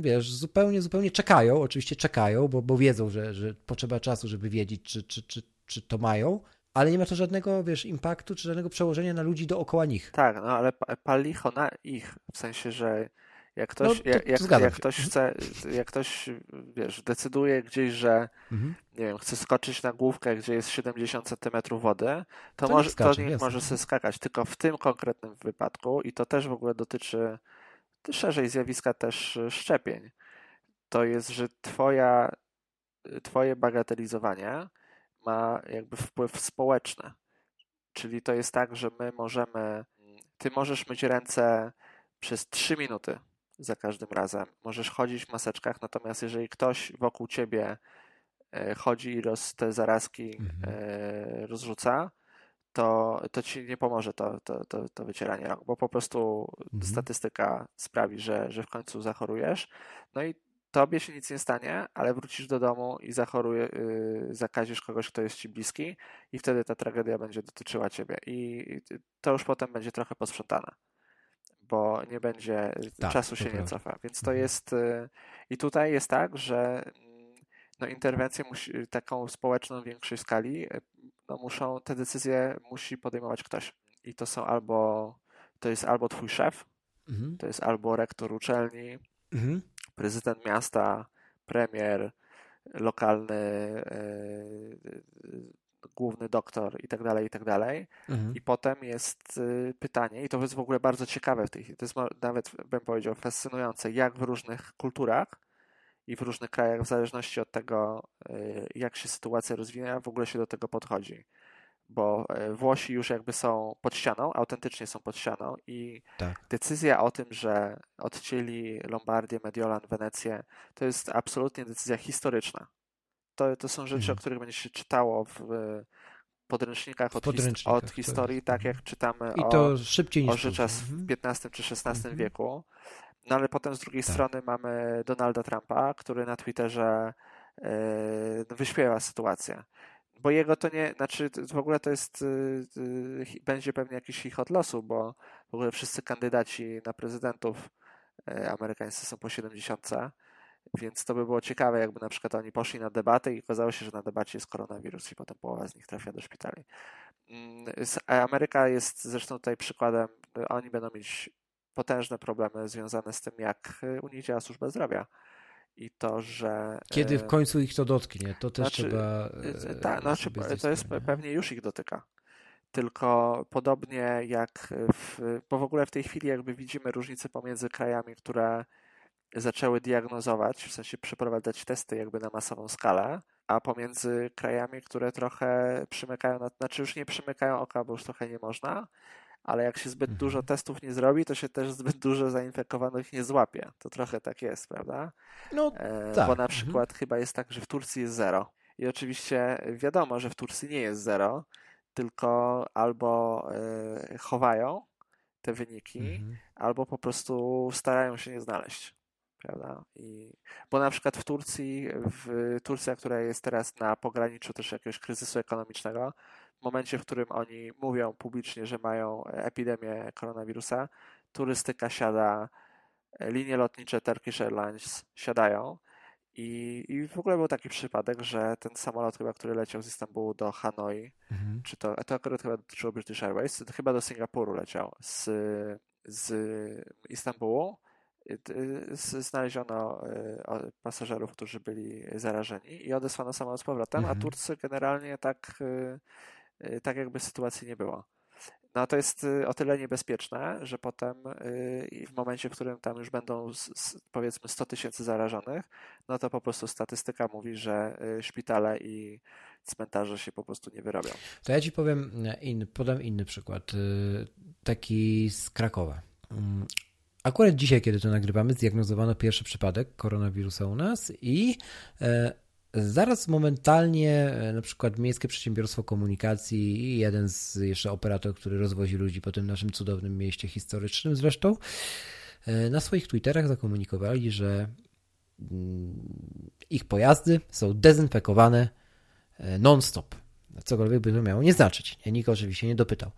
A: wiesz, zupełnie, zupełnie czekają, oczywiście czekają, bo, bo wiedzą, że, że potrzeba czasu, żeby wiedzieć, czy, czy, czy, czy to mają, ale nie ma to żadnego, wiesz, impaktu, czy żadnego przełożenia na ludzi dookoła nich.
B: Tak, no ale palicho na ich, w sensie, że jak ktoś, no, jak, jak, jak ktoś chce, jak ktoś, wiesz, decyduje gdzieś, że mhm. nie wiem, chce skoczyć na główkę, gdzie jest 70 cm wody, to, to może, skacze, to nie może sobie skakać, tylko w tym konkretnym wypadku i to też w ogóle dotyczy szerzej zjawiska też szczepień. To jest, że twoja, twoje bagatelizowanie ma jakby wpływ społeczny. Czyli to jest tak, że my możemy, ty możesz myć ręce przez 3 minuty za każdym razem. Możesz chodzić w maseczkach, natomiast jeżeli ktoś wokół ciebie e, chodzi i roz, te zarazki mhm. E, rozrzuca, to, to ci nie pomoże to, to, to, to wycieranie rąk, bo po prostu mhm. statystyka sprawi, że, że w końcu zachorujesz. No i tobie się nic nie stanie, ale wrócisz do domu i zachoruje, yy, zakazisz kogoś, kto jest ci bliski i wtedy ta tragedia będzie dotyczyła ciebie i to już potem będzie trochę posprzątane bo nie będzie, tak, czasu się nie cofa. Więc to mhm. jest y, i tutaj jest tak, że no, interwencję musi, taką społeczną w większej skali, y, no, muszą, te decyzje musi podejmować ktoś. I to są albo, to jest albo twój szef, mhm. to jest albo rektor uczelni, mhm. prezydent miasta, premier, lokalny y, główny doktor i tak dalej, i tak dalej. Mhm. I potem jest y, pytanie, i to jest w ogóle bardzo ciekawe w tej chwili, to jest nawet, bym powiedział, fascynujące, jak w różnych kulturach i w różnych krajach, w zależności od tego, y, jak się sytuacja rozwija, w ogóle się do tego podchodzi. Bo y, Włosi już jakby są pod ścianą, autentycznie są pod ścianą i tak. decyzja o tym, że odcięli Lombardię, Mediolan, Wenecję, to jest absolutnie decyzja historyczna to, to są rzeczy, mhm. o których będzie się czytało w podręcznikach, od, podręcznikach, od historii, tak jak czytamy
A: I to o, szybciej niż
B: o rzeczach w XV czy XVI mhm. wieku. No ale potem z drugiej tak. strony mamy Donalda Trumpa, który na Twitterze yy, wyśpiewa sytuację. Bo jego to nie, znaczy w ogóle to jest, yy, będzie pewnie jakiś chichot losu, bo w ogóle wszyscy kandydaci na prezydentów yy, amerykańscy są po 70 Więc to by było ciekawe, jakby na przykład oni poszli na debatę i okazało się, że na debacie jest koronawirus i potem połowa z nich trafia do szpitali. Mm, Ameryka jest zresztą tutaj przykładem, oni będą mieć potężne problemy związane z tym, jak u nich działa służba zdrowia. I to, że.
A: Kiedy w końcu ich to dotknie, to też znaczy, trzeba.
B: Tak, znaczy, to jest pewnie już ich dotyka. Tylko podobnie jak. W, bo w ogóle w tej chwili, jakby widzimy różnicę pomiędzy krajami, które zaczęły diagnozować, w sensie przeprowadzać testy jakby na masową skalę, a pomiędzy krajami, które trochę przymykają, na, znaczy już nie przymykają oka, bo już trochę nie można, ale jak się zbyt dużo mhm. testów nie zrobi, to się też zbyt dużo zainfekowanych nie złapie. To trochę tak jest, prawda?
A: No, e, tak.
B: Bo na mhm. przykład mhm. chyba jest tak, że w Turcji jest zero. I oczywiście wiadomo, że w Turcji nie jest zero, tylko albo e, chowają te wyniki, mhm. albo po prostu starają się nie znaleźć prawda? I, bo na przykład w Turcji, w Turcja, która jest teraz na pograniczu też jakiegoś kryzysu ekonomicznego, w momencie, w którym oni mówią publicznie, że mają epidemię koronawirusa, turystyka siada, linie lotnicze Turkish Airlines siadają. I, I w ogóle był taki przypadek, że ten samolot chyba, który leciał z Istanbulu do Hanoi, mhm. czy to, to akurat chyba dotyczyło British Airways, chyba do Singapuru leciał z, z Istanbulu znaleziono e, pasażerów, którzy byli zarażeni i odesłano samolot z powrotem, mhm. a Turcy generalnie tak, e, e, tak jakby sytuacji nie było. No to jest o tyle niebezpieczne, że potem w momencie, w którym tam już będą powiedzmy 100 tysięcy zarażonych, no to po prostu statystyka mówi, że szpitale i cmentarze się po prostu nie wyrobią.
A: To ja ci powiem, in, podam inny przykład, taki z Krakowa. Mm, Akurat dzisiaj, kiedy to nagrywamy, zdiagnozowano pierwszy przypadek koronawirusa u nas i e, zaraz momentalnie e, na przykład Miejskie Przedsiębiorstwo Komunikacji i jeden z jeszcze operatorów, który rozwozi ludzi po tym naszym cudownym mieście historycznym zresztą, e, na swoich Twitterach zakomunikowali, że mm, ich pojazdy są dezynfekowane non-stop. Cokolwiek by to miało nie znaczyć. Nikt oczywiście nie dopytał.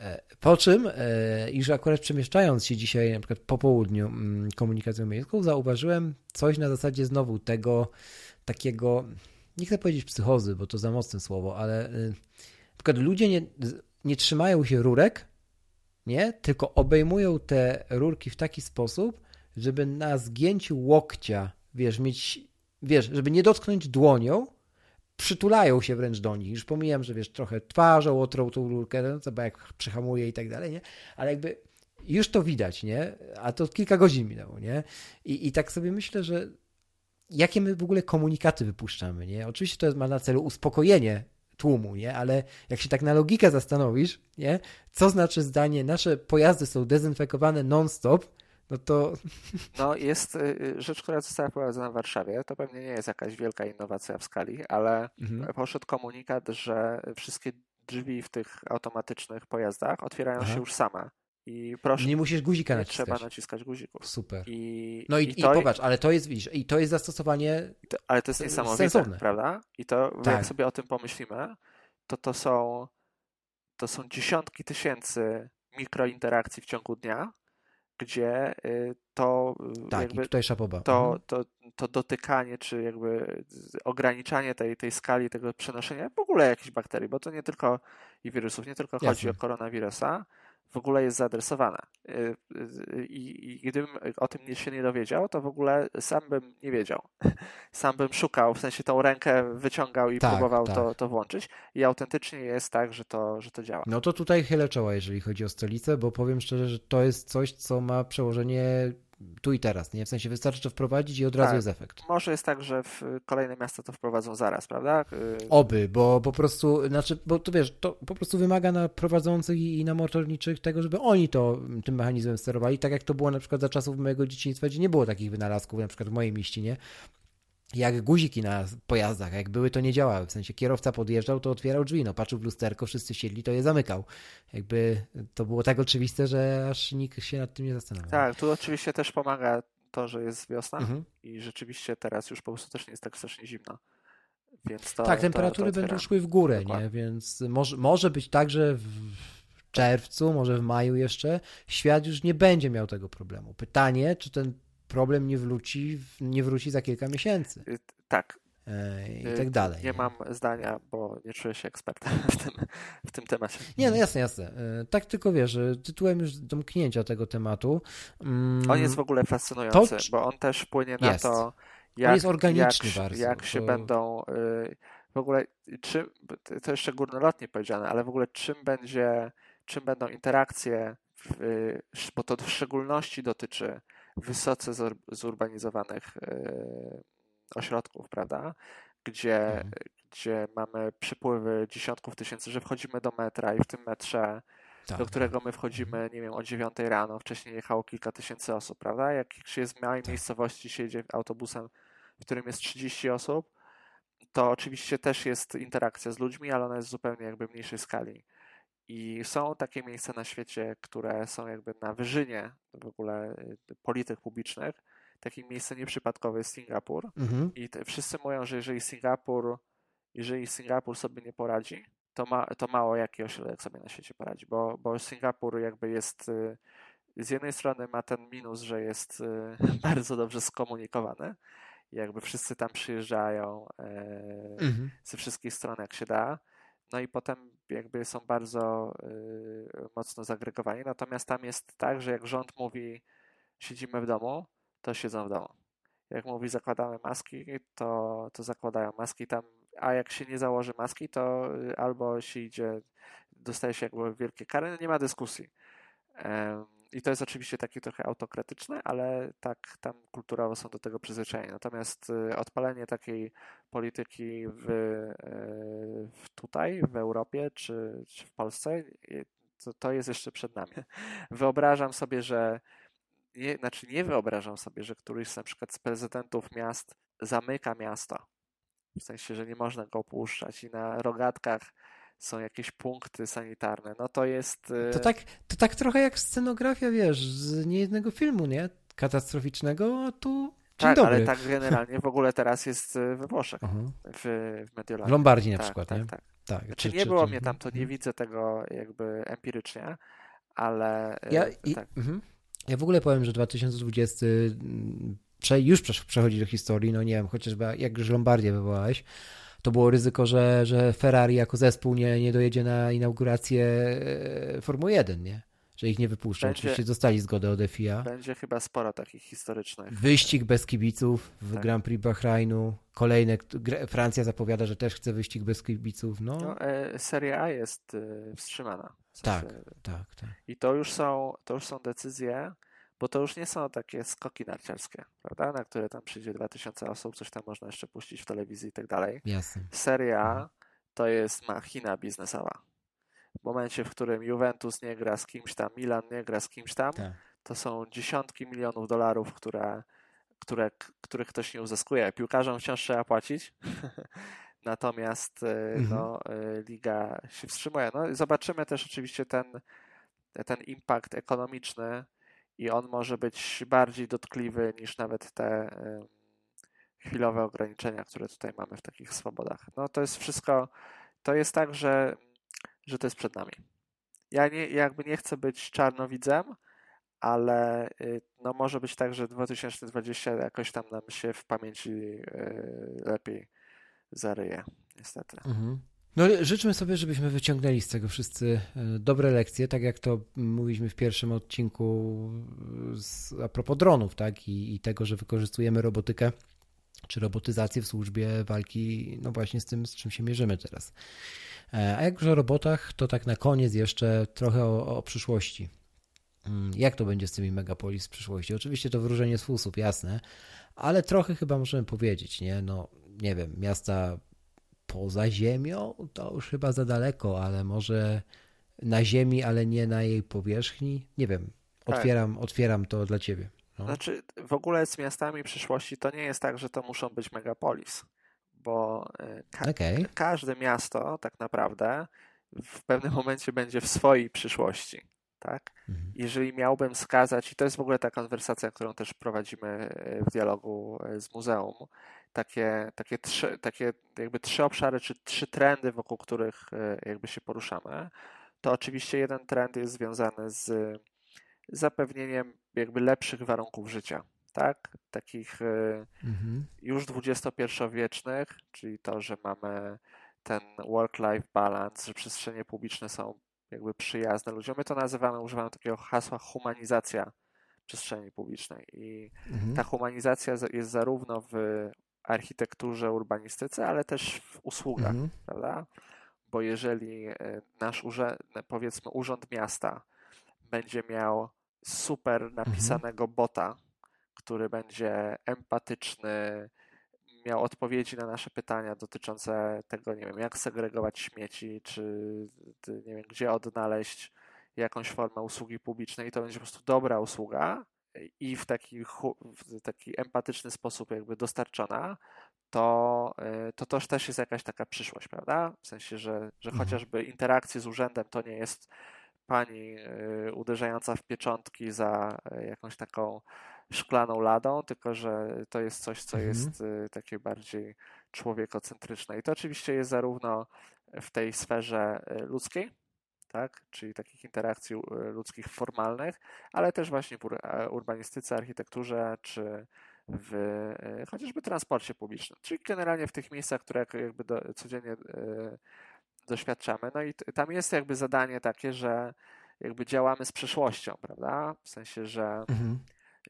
A: E, po czym, e, już akurat przemieszczając się dzisiaj, na przykład po południu mm, komunikacją miejską, zauważyłem coś na zasadzie znowu tego takiego, nie chcę powiedzieć psychozy, bo to za mocne słowo, ale e, na przykład ludzie nie, nie trzymają się rurek, nie, tylko obejmują te rurki w taki sposób, żeby na zgięciu łokcia, wiesz, mieć, wiesz, żeby nie dotknąć dłonią, przytulają się wręcz do nich. Już pomijam, że wiesz, trochę twarzą otrą tą rurkę, no, co jak przyhamuje i tak dalej, nie? Ale jakby już to widać, nie? A to kilka godzin minęło, nie? I, i tak sobie myślę, że jakie my w ogóle komunikaty wypuszczamy, nie? Oczywiście to ma na celu uspokojenie tłumu, nie? Ale jak się tak na logikę zastanowisz, nie? Co znaczy zdanie, nasze pojazdy są dezynfekowane non-stop, no to.
B: No, jest y, y, rzecz, która została wprowadzona w Warszawie. To pewnie nie jest jakaś wielka innowacja w skali, ale mhm. poszedł komunikat, że wszystkie drzwi w tych automatycznych pojazdach otwierają Aha. się już same. I proszę,
A: nie musisz guzika
B: nie
A: naciskać.
B: Trzeba naciskać guzików.
A: Super.
B: I,
A: no i, i, i to, popatrz, ale to jest, widzisz, i to jest zastosowanie.
B: To, ale to jest niesamowite, sensowne. prawda? I to, tak. jak sobie o tym pomyślimy, to to są, to są dziesiątki tysięcy mikrointerakcji w ciągu dnia, gdzie y, to
A: y, tak, jakby tutaj szapoba.
B: To, mhm. to, to dotykanie, czy jakby ograniczanie tej, tej skali tego przenoszenia w ogóle jakichś bakterii, bo to nie tylko i wirusów, nie tylko Jasne. chodzi o koronawirusa, w ogóle jest zaadresowana. Y, y, I, I, gdybym o tym się nie dowiedział, to w ogóle sam bym nie wiedział. Sam bym szukał, w sensie tą rękę wyciągał i tak, próbował tak. To, to włączyć. I autentycznie jest tak, że to, że to działa.
A: No to tutaj chylę czoła, jeżeli chodzi o stolicę, bo powiem szczerze, że to jest coś, co ma przełożenie tu i teraz, nie? W sensie wystarczy to wprowadzić i od razu tak. jest efekt.
B: Może jest tak, że w kolejne miasta to wprowadzą zaraz, prawda?
A: Y, Oby, bo po prostu, znaczy, bo to wiesz, to po prostu wymaga na prowadzących i na motorniczych tego, żeby oni to tym mechanizmem sterowali, tak jak to było na przykład za czasów mojego dzieciństwa, gdzie nie było takich wynalazków, na przykład w mojej mieście, nie? Jak guziki na pojazdach, jak były, to nie działały. W sensie kierowca podjeżdżał, to otwierał drzwi, no patrzył w lusterko, wszyscy siedli, to je zamykał. Jakby to było tak oczywiste, że aż nikt się nad tym nie zastanawiał.
B: Tak, tu oczywiście też pomaga to, że jest wiosna mhm. i rzeczywiście teraz już po prostu też nie jest tak strasznie zimno. Więc to,
A: tak, temperatury
B: to, to
A: będą szły w górę, Dokładnie. nie? Więc może, może być tak, że w czerwcu, może w maju jeszcze, świat już nie będzie miał tego problemu. Pytanie, czy ten problem nie wróci, nie wróci za kilka miesięcy.
B: Y, tak.
A: E, I tak dalej.
B: Nie, nie, mam zdania, bo nie czuję się ekspertem w tym, w tym temacie.
A: Nie, no jasne, jasne. Tak tylko wiesz, tytułem już domknięcia tego tematu.
B: Mm, on jest w ogóle fascynujący, to, bo on też wpłynie na jest. to, jak,
A: on jest organiczny
B: jak,
A: bardzo.
B: Jak się to... będą w ogóle, czym, to jeszcze górnolotnie powiedziane, ale w ogóle czym będzie, czym będą interakcje, bo to w szczególności dotyczy wysoce zurbanizowanych e, ośrodków, prawda? Gdzie, mhm. gdzie mamy przypływy dziesiątków tysięcy, że wchodzimy do metra i w tym metrze, tak, do którego tak. my wchodzimy, mhm. nie wiem, o dziewiątej rano, wcześniej jechało kilka tysięcy osób, prawda? Jak się jest w małej tak. miejscowości, się jedzie autobusem, w którym jest 30 osób, to oczywiście też jest interakcja z ludźmi, ale ona jest zupełnie jakby mniejszej skali. I są takie miejsca na świecie, które są jakby na wyżynie w ogóle y, polityk publicznych. Takim miejscem nieprzypadkowe jest Singapur. Mhm. I te, wszyscy mówią, że jeżeli Singapur, jeżeli Singapur sobie nie poradzi, to, ma, to mało jaki ośrodek sobie na świecie poradzi, bo, bo Singapur jakby jest y, z jednej strony ma ten minus, że jest y, bardzo dobrze skomunikowany, jakby wszyscy tam przyjeżdżają e, mhm. ze wszystkich stron, jak się da. No i potem jakby są bardzo y, mocno zagregowani. Natomiast tam jest tak, że jak rząd mówi siedzimy w domu, to siedzą w domu. Jak mówi zakładamy maski, to, to zakładają maski tam, a jak się nie założy maski, to y, albo się idzie, dostaje się jakby wielkie kary, no nie ma dyskusji. I to jest oczywiście takie trochę autokratyczne, ale tak tam kulturowo są do tego przyzwyczajeni. Natomiast y, odpalenie takiej polityki w, y, w tutaj, w Europie czy, czy w Polsce, to, to jest jeszcze przed nami. Wyobrażam sobie, że nie, znaczy nie wyobrażam sobie, że któryś z na przykład z prezydentów miast zamyka miasto. W sensie, że nie można go opuszczać i na rogatkach są jakieś punkty sanitarne, no to jest...
A: To y, tak, to tak trochę jak scenografia, wiesz, z niejednego filmu, nie? Katastroficznego, a tu Dzień
B: tak,
A: dobry.
B: ale tak generalnie w ogóle teraz jest y, we Włoszech, w, w Mediolanie.
A: W Lombardii na
B: tak,
A: przykład,
B: tak,
A: nie?
B: Tak,
A: tak.
B: Znaczy czy, nie czy, było czy, mnie tam, to nie widzę tego jakby empirycznie, ale...
A: Y, ja, i, tak. uh-huh. ja w ogóle powiem, że 2020 mm, już przechodzi do historii, no nie wiem, chociażby jak już Lombardię wywołałeś, to było ryzyko, że, że Ferrari jako zespół nie, nie dojedzie na inaugurację e, Formuły 1, nie? Że ich nie wypuszczą. Będzie, Oczywiście dostali zgodę od FIA.
B: Będzie chyba sporo takich historycznych.
A: Wyścig bez kibiców w tak. Grand Prix Bahrainu. Kolejne, Francja zapowiada, że też chce wyścig bez kibiców. No. no
B: e, Seria A jest e, wstrzymana.
A: W sensie, tak, tak, tak.
B: I to już są, to już są decyzje, bo to już nie są takie skoki narciarskie, prawda, na które tam przyjdzie 2000 osób, coś tam można jeszcze puścić w telewizji i tak dalej.
A: Jasne.
B: Seria mhm. to jest machina biznesowa. W momencie, w którym Juventus nie gra z kimś tam, Milan nie gra z kimś tam, tak. to są dziesiątki milionów dolarów, które, które, których ktoś nie uzyskuje. Piłkarzom wciąż trzeba płacić, natomiast y, mhm. no, y, liga się wstrzymuje. No, zobaczymy też oczywiście ten, ten impact ekonomiczny i on może być bardziej dotkliwy niż nawet te chwilowe ograniczenia, które tutaj mamy w takich swobodach. No to jest wszystko, to jest tak, że, że to jest przed nami. Ja nie, jakby nie chcę być czarnowidzem, ale y, no może być tak, że 2020 jakoś tam nam się w pamięci y, lepiej zaryje, niestety. Mhm.
A: No, życzmy sobie, żebyśmy wyciągnęli z tego wszyscy e, dobre lekcje, tak jak to mówiliśmy w pierwszym odcinku z, a propos dronów, tak? I, I, tego, że wykorzystujemy robotykę czy robotyzację w służbie walki, no właśnie z tym, z czym się mierzymy teraz. E, a jak już o robotach, to tak na koniec jeszcze trochę o, o przyszłości. Mm, jak to będzie z tymi megapolis w przyszłości? Oczywiście to wróżenie z fusów, jasne, ale trochę chyba możemy powiedzieć, nie? No, nie wiem, miasta poza Ziemią, to już chyba za daleko, ale może na Ziemi, ale nie na jej powierzchni. Nie wiem. Tak. Otwieram, tak. otwieram to dla ciebie.
B: No. Znaczy, w ogóle z miastami przyszłości to nie jest tak, że to muszą być megapolis, bo e, ka okay. każde miasto tak naprawdę w pewnym momencie będzie w swojej przyszłości. Tak? Mhm. Jeżeli miałbym wskazać, i to jest w ogóle ta konwersacja, którą też prowadzimy e, w dialogu e, z muzeum, takie, takie, trzy, takie jakby trzy obszary, czy trzy trendy, wokół których e, jakby się poruszamy, to oczywiście jeden trend jest związany z zapewnieniem jakby lepszych warunków życia tak? Takich y, mhm. już dwudziestopierwowiecznych, czyli to, że mamy ten work-life balance, że przestrzenie publiczne są jakby przyjazne ludziom. My to nazywamy, używamy takiego hasła humanizacja przestrzeni publicznej. I mhm. ta humanizacja jest zarówno w architekturze, urbanistyce, ale też w usługach, mhm. prawda? Bo jeżeli e, nasz urząd, powiedzmy urząd miasta będzie miał super mhm. napisanego mhm. bota, który będzie empatyczny, miał odpowiedzi na nasze pytania dotyczące tego, nie wiem, jak segregować śmieci, czy nie wiem, gdzie odnaleźć jakąś formę usługi publicznej, to będzie po prostu dobra usługa i w taki, w taki empatyczny sposób jakby dostarczona, to, y, to też też jest jakaś taka przyszłość, prawda? W sensie, że, że mhm. chociażby interakcje z urzędem to nie jest pani y, uderzająca w pieczątki za y, jakąś taką szklaną ladą, tylko że to jest coś, co mhm. jest takie bardziej człowiekocentryczne. I to oczywiście jest zarówno w tej sferze ludzkiej, tak? czyli takich interakcji ludzkich formalnych, ale też właśnie w urbanistyce, architekturze czy w e, chociażby transporcie publicznym, czyli generalnie w tych miejscach, które jakby do, codziennie e, doświadczamy. No i tam jest jakby zadanie takie, że jakby działamy z przeszłością, prawda? W sensie, że, mhm.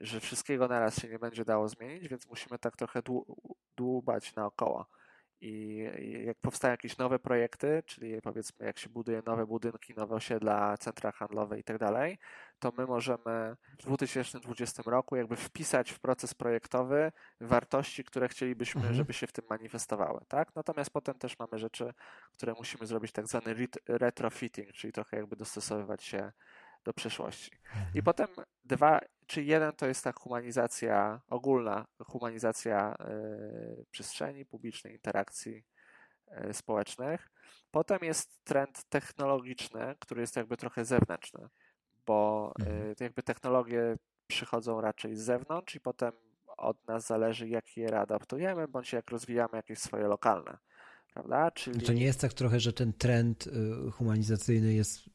B: że wszystkiego naraz się nie będzie dało zmienić, więc musimy tak trochę dłubać naokoło. I jak powstają jakieś nowe projekty, czyli powiedzmy jak się buduje nowe budynki, nowe osiedla, centra handlowe i tak dalej, to my możemy w 2020 roku jakby wpisać w proces projektowy wartości, które chcielibyśmy, mhm. żeby się w tym manifestowały. Tak? Natomiast potem też mamy rzeczy, które musimy zrobić tak zwany retrofitting, czyli trochę jakby dostosowywać się do przeszłości. I mhm. potem dwa, czy jeden to jest ta humanizacja, ogólna humanizacja y, przestrzeni publicznej, interakcji y, społecznych. Potem jest trend technologiczny, który jest jakby trochę zewnętrzny, bo y, jakby technologie przychodzą raczej z zewnątrz i potem od nas zależy, jak je readaptujemy, bądź jak rozwijamy jakieś swoje lokalne. Prawda?
A: Czyli... To nie jest tak trochę, że ten trend humanizacyjny jest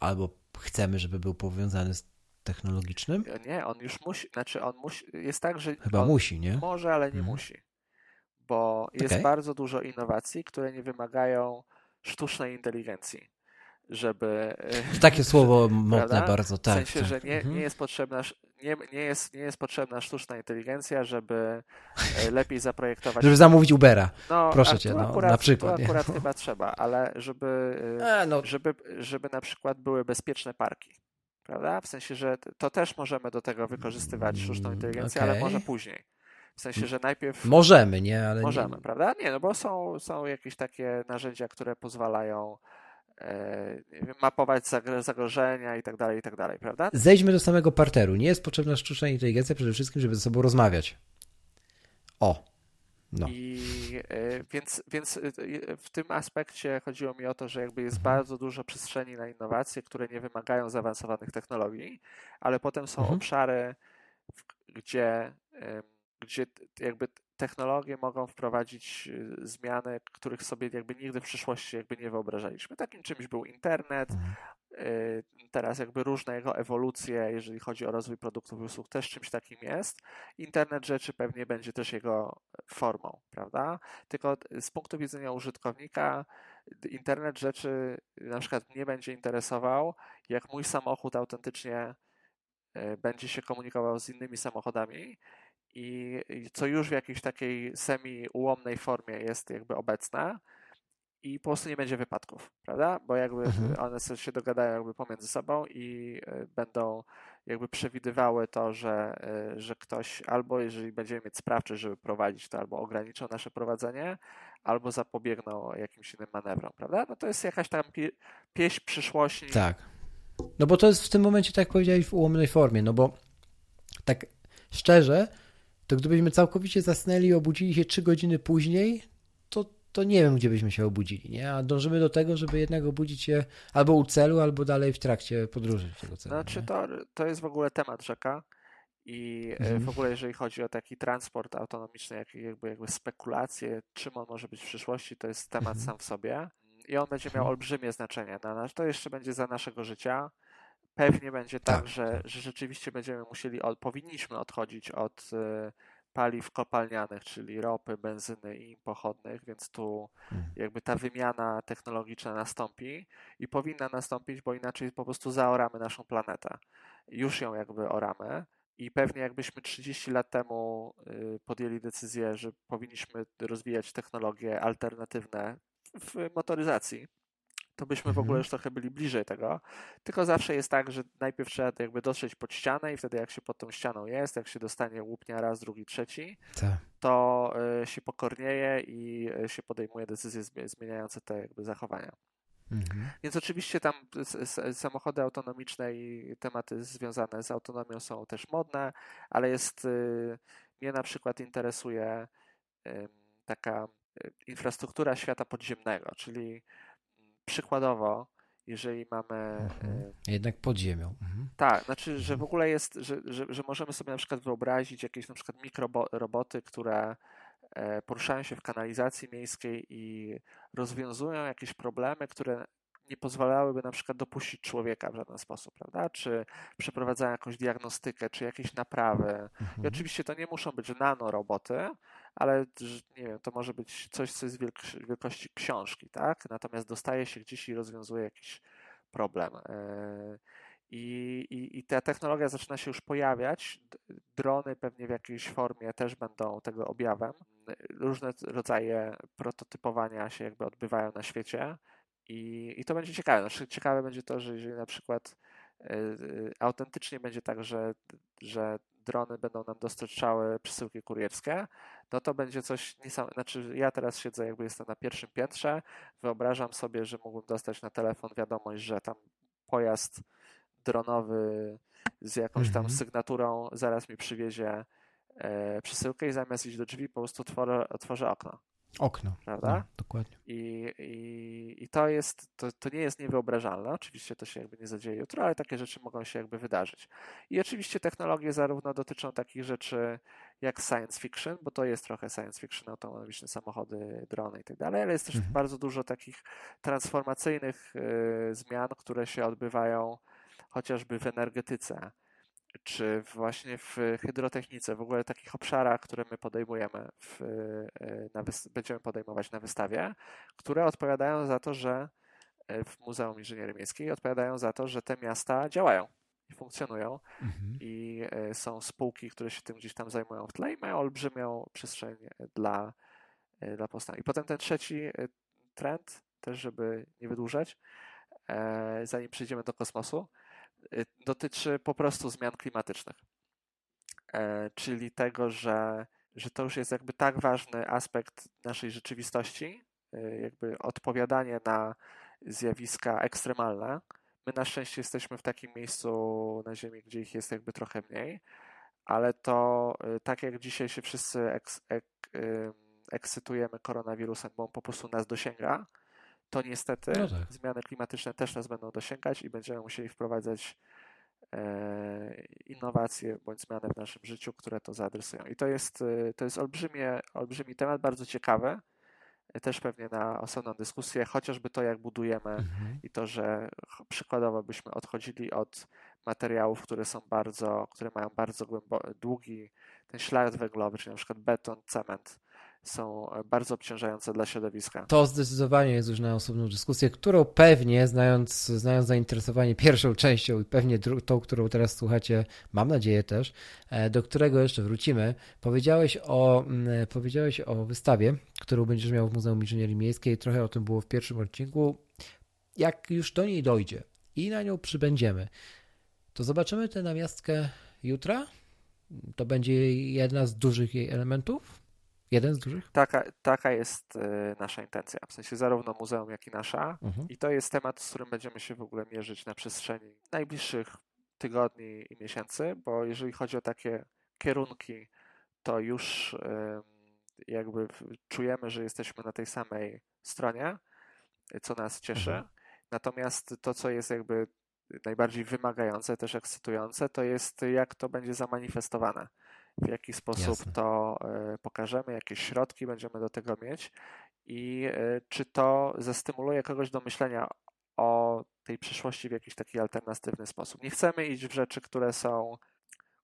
A: albo chcemy, żeby był powiązany z technologicznym?
B: Nie, on już musi, znaczy on musi, jest tak, że
A: Chyba musi, nie?
B: Może, ale nie mhm. musi. Bo jest okay. bardzo dużo innowacji, które nie wymagają sztucznej inteligencji, żeby...
A: Takie słowo modne bardzo, tak.
B: W sensie, tak. że nie, mhm. nie jest potrzebna nie, nie, jest, nie jest potrzebna sztuczna inteligencja, żeby e, lepiej zaprojektować.
A: żeby zamówić Ubera. No, Proszę cię, no, akurat, na przykład.
B: To akurat chyba trzeba, ale żeby, e, A, no. żeby, żeby na przykład były bezpieczne parki. Prawda? W sensie, że to też możemy do tego wykorzystywać sztuczną mm, inteligencję, okay. ale może później. W sensie, że najpierw.
A: Możemy, nie? Ale
B: możemy, nie... prawda? Nie, no bo są, są jakieś takie narzędzia, które pozwalają E, mapować zagrożenia i tak dalej, i tak dalej, prawda?
A: Zejdźmy do samego parteru. Nie jest potrzebna sztuczna inteligencja przede wszystkim, żeby ze sobą rozmawiać. O. No.
B: I e, więc, więc e, w tym aspekcie chodziło mi o to, że jakby jest mhm. bardzo dużo przestrzeni na innowacje, które nie wymagają zaawansowanych technologii, ale potem są mhm. obszary, gdzie, gdzie jakby technologie mogą wprowadzić y, zmiany, których sobie jakby nigdy w przyszłości jakby nie wyobrażaliśmy. Takim czymś był internet, mhm. y, teraz jakby różne jego ewolucje, jeżeli chodzi o rozwój produktów i usług, też czymś takim jest. Internet rzeczy pewnie będzie też jego formą, prawda? Tylko z punktu widzenia użytkownika internet rzeczy na przykład mnie będzie interesował, jak mój samochód autentycznie y, będzie się komunikował z innymi samochodami, i, co już w jakiejś takiej semi-ułomnej formie jest jakby obecne i po prostu nie będzie wypadków, prawda? Bo jakby mhm. one się dogadają jakby pomiędzy sobą i e, będą jakby przewidywały to, że, e, że ktoś albo jeżeli będziemy mieć sprawczy, żeby prowadzić to, albo ograniczą nasze prowadzenie, albo zapobiegną jakimś innym manewrom, prawda? No to jest jakaś tam pie, pieśń przyszłości.
A: Tak. No bo to jest w tym momencie, tak jak powiedziałeś, w ułomnej formie, no bo tak szczerze, to gdybyśmy całkowicie zasnęli i obudzili się trzy godziny później, to, to nie wiem, gdzie byśmy się obudzili, nie? A dążymy do tego, żeby jednak obudzić się albo u celu, albo dalej w trakcie podróży tego celu.
B: Znaczy, to, to jest w ogóle temat rzeka i e, mhm. w ogóle jeżeli chodzi o taki transport autonomiczny, jak, jakby, jakby spekulacje, czym on może być w przyszłości, to jest temat mhm. sam w sobie i on będzie miał mhm. olbrzymie znaczenie na nas. To jeszcze będzie za naszego życia pewnie będzie tak,
A: Tak,
B: że,
A: tak.
B: że rzeczywiście będziemy musieli, od, powinniśmy odchodzić od e, paliw kopalnianych, czyli ropy, benzyny i im pochodnych, więc tu
A: Mhm.
B: jakby ta wymiana technologiczna nastąpi i powinna nastąpić, bo inaczej po prostu zaoramy naszą planetę. Już ją jakby oramy. I pewnie jakbyśmy 30 lat temu y, podjęli decyzję, że powinniśmy rozwijać technologie alternatywne w motoryzacji, to byśmy w ogóle
A: Mhm.
B: już trochę byli bliżej tego. Tylko zawsze jest tak, że najpierw trzeba jakby dotrzeć pod ścianę i wtedy jak się pod tą ścianą jest, jak się dostanie łupnia raz, drugi, trzeci,
A: Tak.
B: to y, się pokornieje i y, się podejmuje decyzje zmi- zmieniające te jakby zachowania.
A: Mhm.
B: Więc oczywiście tam samochody autonomiczne i tematy związane z autonomią są też modne, ale jest, y, mnie na przykład interesuje taka infrastruktura świata podziemnego, czyli przykładowo, jeżeli mamy
A: Mhm. Jednak pod ziemią. Mhm.
B: tak, znaczy, że w ogóle jest, że, że, że możemy sobie na przykład wyobrazić jakieś na przykład mikroroboty, które e, poruszają się w kanalizacji miejskiej i rozwiązują jakieś problemy, które nie pozwalałyby na przykład dopuścić człowieka w żaden sposób, prawda? Czy przeprowadzają jakąś diagnostykę, czy jakieś naprawy. I
A: Mhm.
B: oczywiście to nie muszą być nanoroboty, ale nie wiem, to może być coś, co jest wielk- wielkości książki, tak? Natomiast dostaje się gdzieś i rozwiązuje jakiś problem. E, I, i, I ta technologia zaczyna się już pojawiać. Drony pewnie w jakiejś formie też będą tego objawem. Różne rodzaje prototypowania się jakby odbywają na świecie. I, I to będzie ciekawe. Znaczy, ciekawe będzie to, że jeżeli na przykład y, y, autentycznie będzie tak, że, że drony będą nam dostarczały przesyłki kurierskie, no to będzie coś niesamowitego. Znaczy, ja teraz siedzę, jakby jestem na pierwszym piętrze, wyobrażam sobie, że mógłbym dostać na telefon wiadomość, że tam pojazd dronowy z jakąś tam
A: Mhm.
B: sygnaturą zaraz mi przywiezie e, przesyłkę i zamiast iść do drzwi po prostu otworzę, otworzę okno,
A: Okno.
B: prawda?
A: No, dokładnie.
B: I, i, i to jest, to, to nie jest niewyobrażalne. Oczywiście to się jakby nie zadzieje jutro, ale takie rzeczy mogą się jakby wydarzyć. I oczywiście technologie zarówno dotyczą takich rzeczy jak science fiction, bo to jest trochę science fiction, autonomiczne samochody, drony i tak dalej, ale jest też
A: Mhm.
B: bardzo dużo takich transformacyjnych y, zmian, które się odbywają chociażby w energetyce, czy właśnie w hydrotechnice, w ogóle takich obszarach, które my podejmujemy, w, y, na będziemy podejmować na wystawie, które odpowiadają za to, że y, w Muzeum Inżynierii Miejskiej odpowiadają za to, że te miasta działają i funkcjonują
A: Mhm.
B: i y, są spółki, które się tym gdzieś tam zajmują w tle i mają olbrzymią przestrzeń dla, dla powstania. I potem ten trzeci trend, też żeby nie wydłużać, e, zanim przejdziemy do kosmosu, dotyczy po prostu zmian klimatycznych. E, Czyli tego, że, że to już jest jakby tak ważny aspekt naszej rzeczywistości, y, jakby odpowiadanie na zjawiska ekstremalne. My na szczęście jesteśmy w takim miejscu na Ziemi, gdzie ich jest jakby trochę mniej, ale to y, tak jak dzisiaj się wszyscy eks, ek, ekscytujemy koronawirusem, bo on po prostu nas dosięga, to niestety
A: No tak.
B: zmiany klimatyczne też nas będą dosięgać i będziemy musieli wprowadzać e, innowacje bądź zmiany w naszym życiu, które to zaadresują. I to jest, y, to jest olbrzymie, olbrzymi temat, bardzo ciekawy, y, też pewnie na osobną dyskusję, chociażby to, jak budujemy
A: Mhm.
B: i to, że przykładowo byśmy odchodzili od materiałów, które są bardzo, które mają bardzo głębo- długi ten ślad węglowy, czyli na przykład beton, cement, są e, bardzo obciążające dla środowiska.
A: To zdecydowanie jest już na osobną dyskusję, którą pewnie, znając, znając zainteresowanie pierwszą częścią i pewnie tą, którą teraz słuchacie, mam nadzieję też, e, do którego jeszcze wrócimy. Powiedziałeś o, mm, powiedziałeś o wystawie, którą będziesz miał w Muzeum Inżynierii Miejskiej. Trochę o tym było w pierwszym odcinku. Jak już do niej dojdzie i na nią przybędziemy, to zobaczymy tę namiastkę jutra. To będzie jedna z dużych jej elementów. Jeden z dużych?
B: Taka, taka jest e, nasza intencja, w sensie zarówno muzeum, jak i nasza.
A: Mhm.
B: I to jest temat, z którym będziemy się w ogóle mierzyć na przestrzeni najbliższych tygodni i miesięcy, bo jeżeli chodzi o takie kierunki, to już jakby czujemy, że jesteśmy na tej samej stronie, co nas cieszy.
A: Mhm.
B: Natomiast to, co jest jakby najbardziej wymagające, też ekscytujące, to jest jak to będzie zamanifestowane. W jaki sposób
A: Jasne.
B: to e, pokażemy, jakie środki będziemy do tego mieć i e, czy to zestymuluje kogoś do myślenia o tej przyszłości w jakiś taki alternatywny sposób. Nie chcemy iść w rzeczy, które są,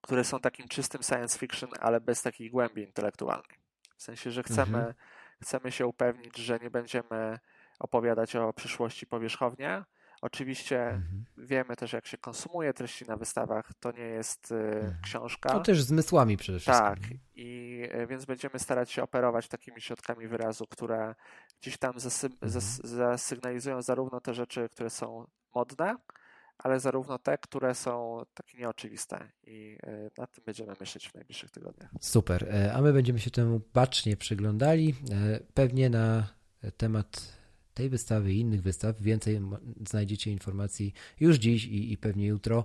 B: które są takim czystym science fiction, ale bez takiej głębi intelektualnej. W sensie, że chcemy, mhm. chcemy się upewnić, że nie będziemy opowiadać o przyszłości powierzchownie, Oczywiście mhm. wiemy też, jak się konsumuje treści na wystawach. To nie jest y, mhm. książka.
A: To też zmysłami przede wszystkim.
B: Tak, i y, więc będziemy starać się operować takimi środkami wyrazu, które gdzieś tam zasy mhm. zas zasygnalizują zarówno te rzeczy, które są modne, ale zarówno te, które są takie nieoczywiste i y, nad tym będziemy myśleć w najbliższych tygodniach.
A: Super, e, a my będziemy się temu bacznie przyglądali. E, pewnie na temat tej wystawy i innych wystaw. Więcej znajdziecie informacji już dziś i, i pewnie jutro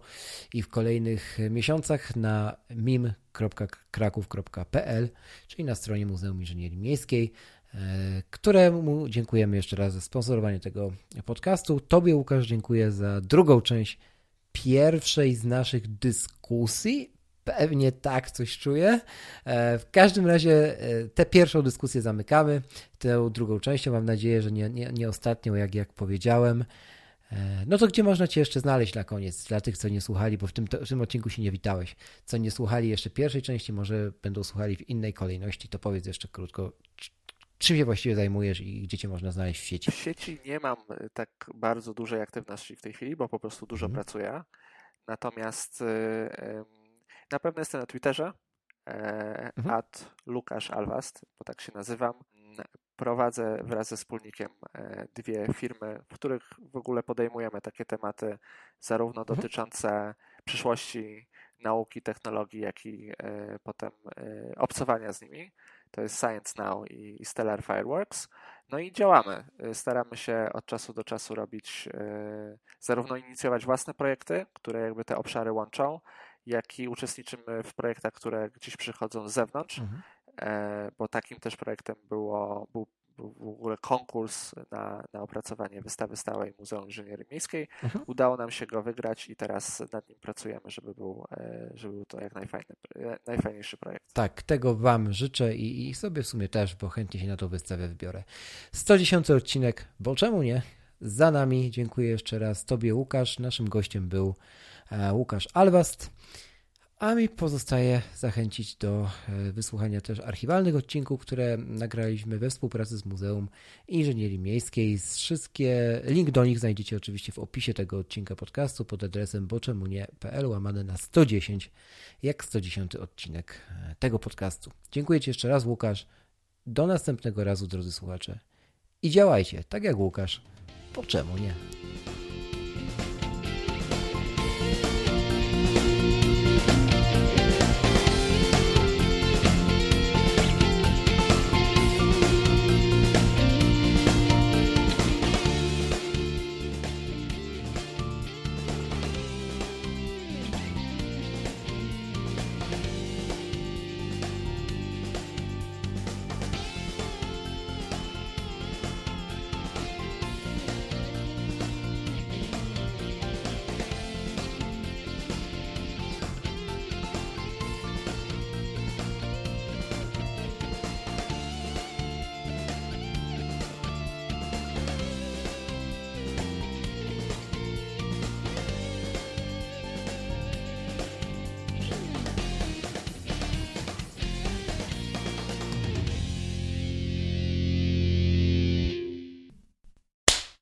A: i w kolejnych miesiącach na mim.kraków.pl, czyli na stronie Muzeum Inżynierii Miejskiej, e, któremu dziękujemy jeszcze raz za sponsorowanie tego podcastu. Tobie, Łukasz, dziękuję za drugą część pierwszej z naszych dyskusji Pewnie tak coś czuję. E, w każdym razie e, tę pierwszą dyskusję zamykamy. Tę drugą częścią mam nadzieję, że nie, nie, nie ostatnią, jak, jak powiedziałem. E, no to gdzie można Cię jeszcze znaleźć na koniec? Dla tych, co nie słuchali, bo w tym, w tym odcinku się nie witałeś. Co nie słuchali jeszcze pierwszej części, może będą słuchali w innej kolejności, to powiedz jeszcze krótko, czym się właściwie zajmujesz i gdzie Cię można znaleźć w sieci?
B: W sieci nie mam tak bardzo dużej aktywności w tej chwili, bo po prostu dużo mm. pracuję. Natomiast na pewno jestem na Twitterze, e, mhm. at Lukasz Alwast, bo tak się nazywam. Prowadzę wraz ze wspólnikiem e, dwie firmy, w których w ogóle podejmujemy takie tematy, zarówno mhm. dotyczące przyszłości nauki, technologii, jak i e, potem obcowania z nimi. To jest Science Now i Stellar Fireworks. No i działamy. Staramy się od czasu do czasu robić, zarówno inicjować własne projekty, które jakby te obszary łączą, jak i uczestniczymy w projektach, które gdzieś przychodzą z zewnątrz, mhm. E, bo takim też projektem było, był, był w ogóle konkurs na, na opracowanie wystawy stałej Muzeum Inżynierii Miejskiej. Mhm. Udało nam się go wygrać i teraz nad nim pracujemy, żeby był, e, żeby był to jak e, najfajniejszy projekt.
A: Tak, tego Wam życzę i, i sobie w sumie też, bo chętnie się na tą wystawę wybiorę. 110 odcinek, bo czemu nie? Za nami. Dziękuję jeszcze raz Tobie, Łukasz. Naszym gościem był Łukasz Alwast. A mi pozostaje zachęcić do e, wysłuchania też archiwalnych odcinków, które nagraliśmy we współpracy z Muzeum Inżynierii Miejskiej. Wszystkie link do nich znajdziecie oczywiście w opisie tego odcinka podcastu pod adresem boczemunie.pl łamane na 110, jak 110 odcinek e, tego podcastu. Dziękuję Ci jeszcze raz, Łukasz. Do następnego razu, drodzy słuchacze. I działajcie, tak jak Łukasz. Po czemu nie?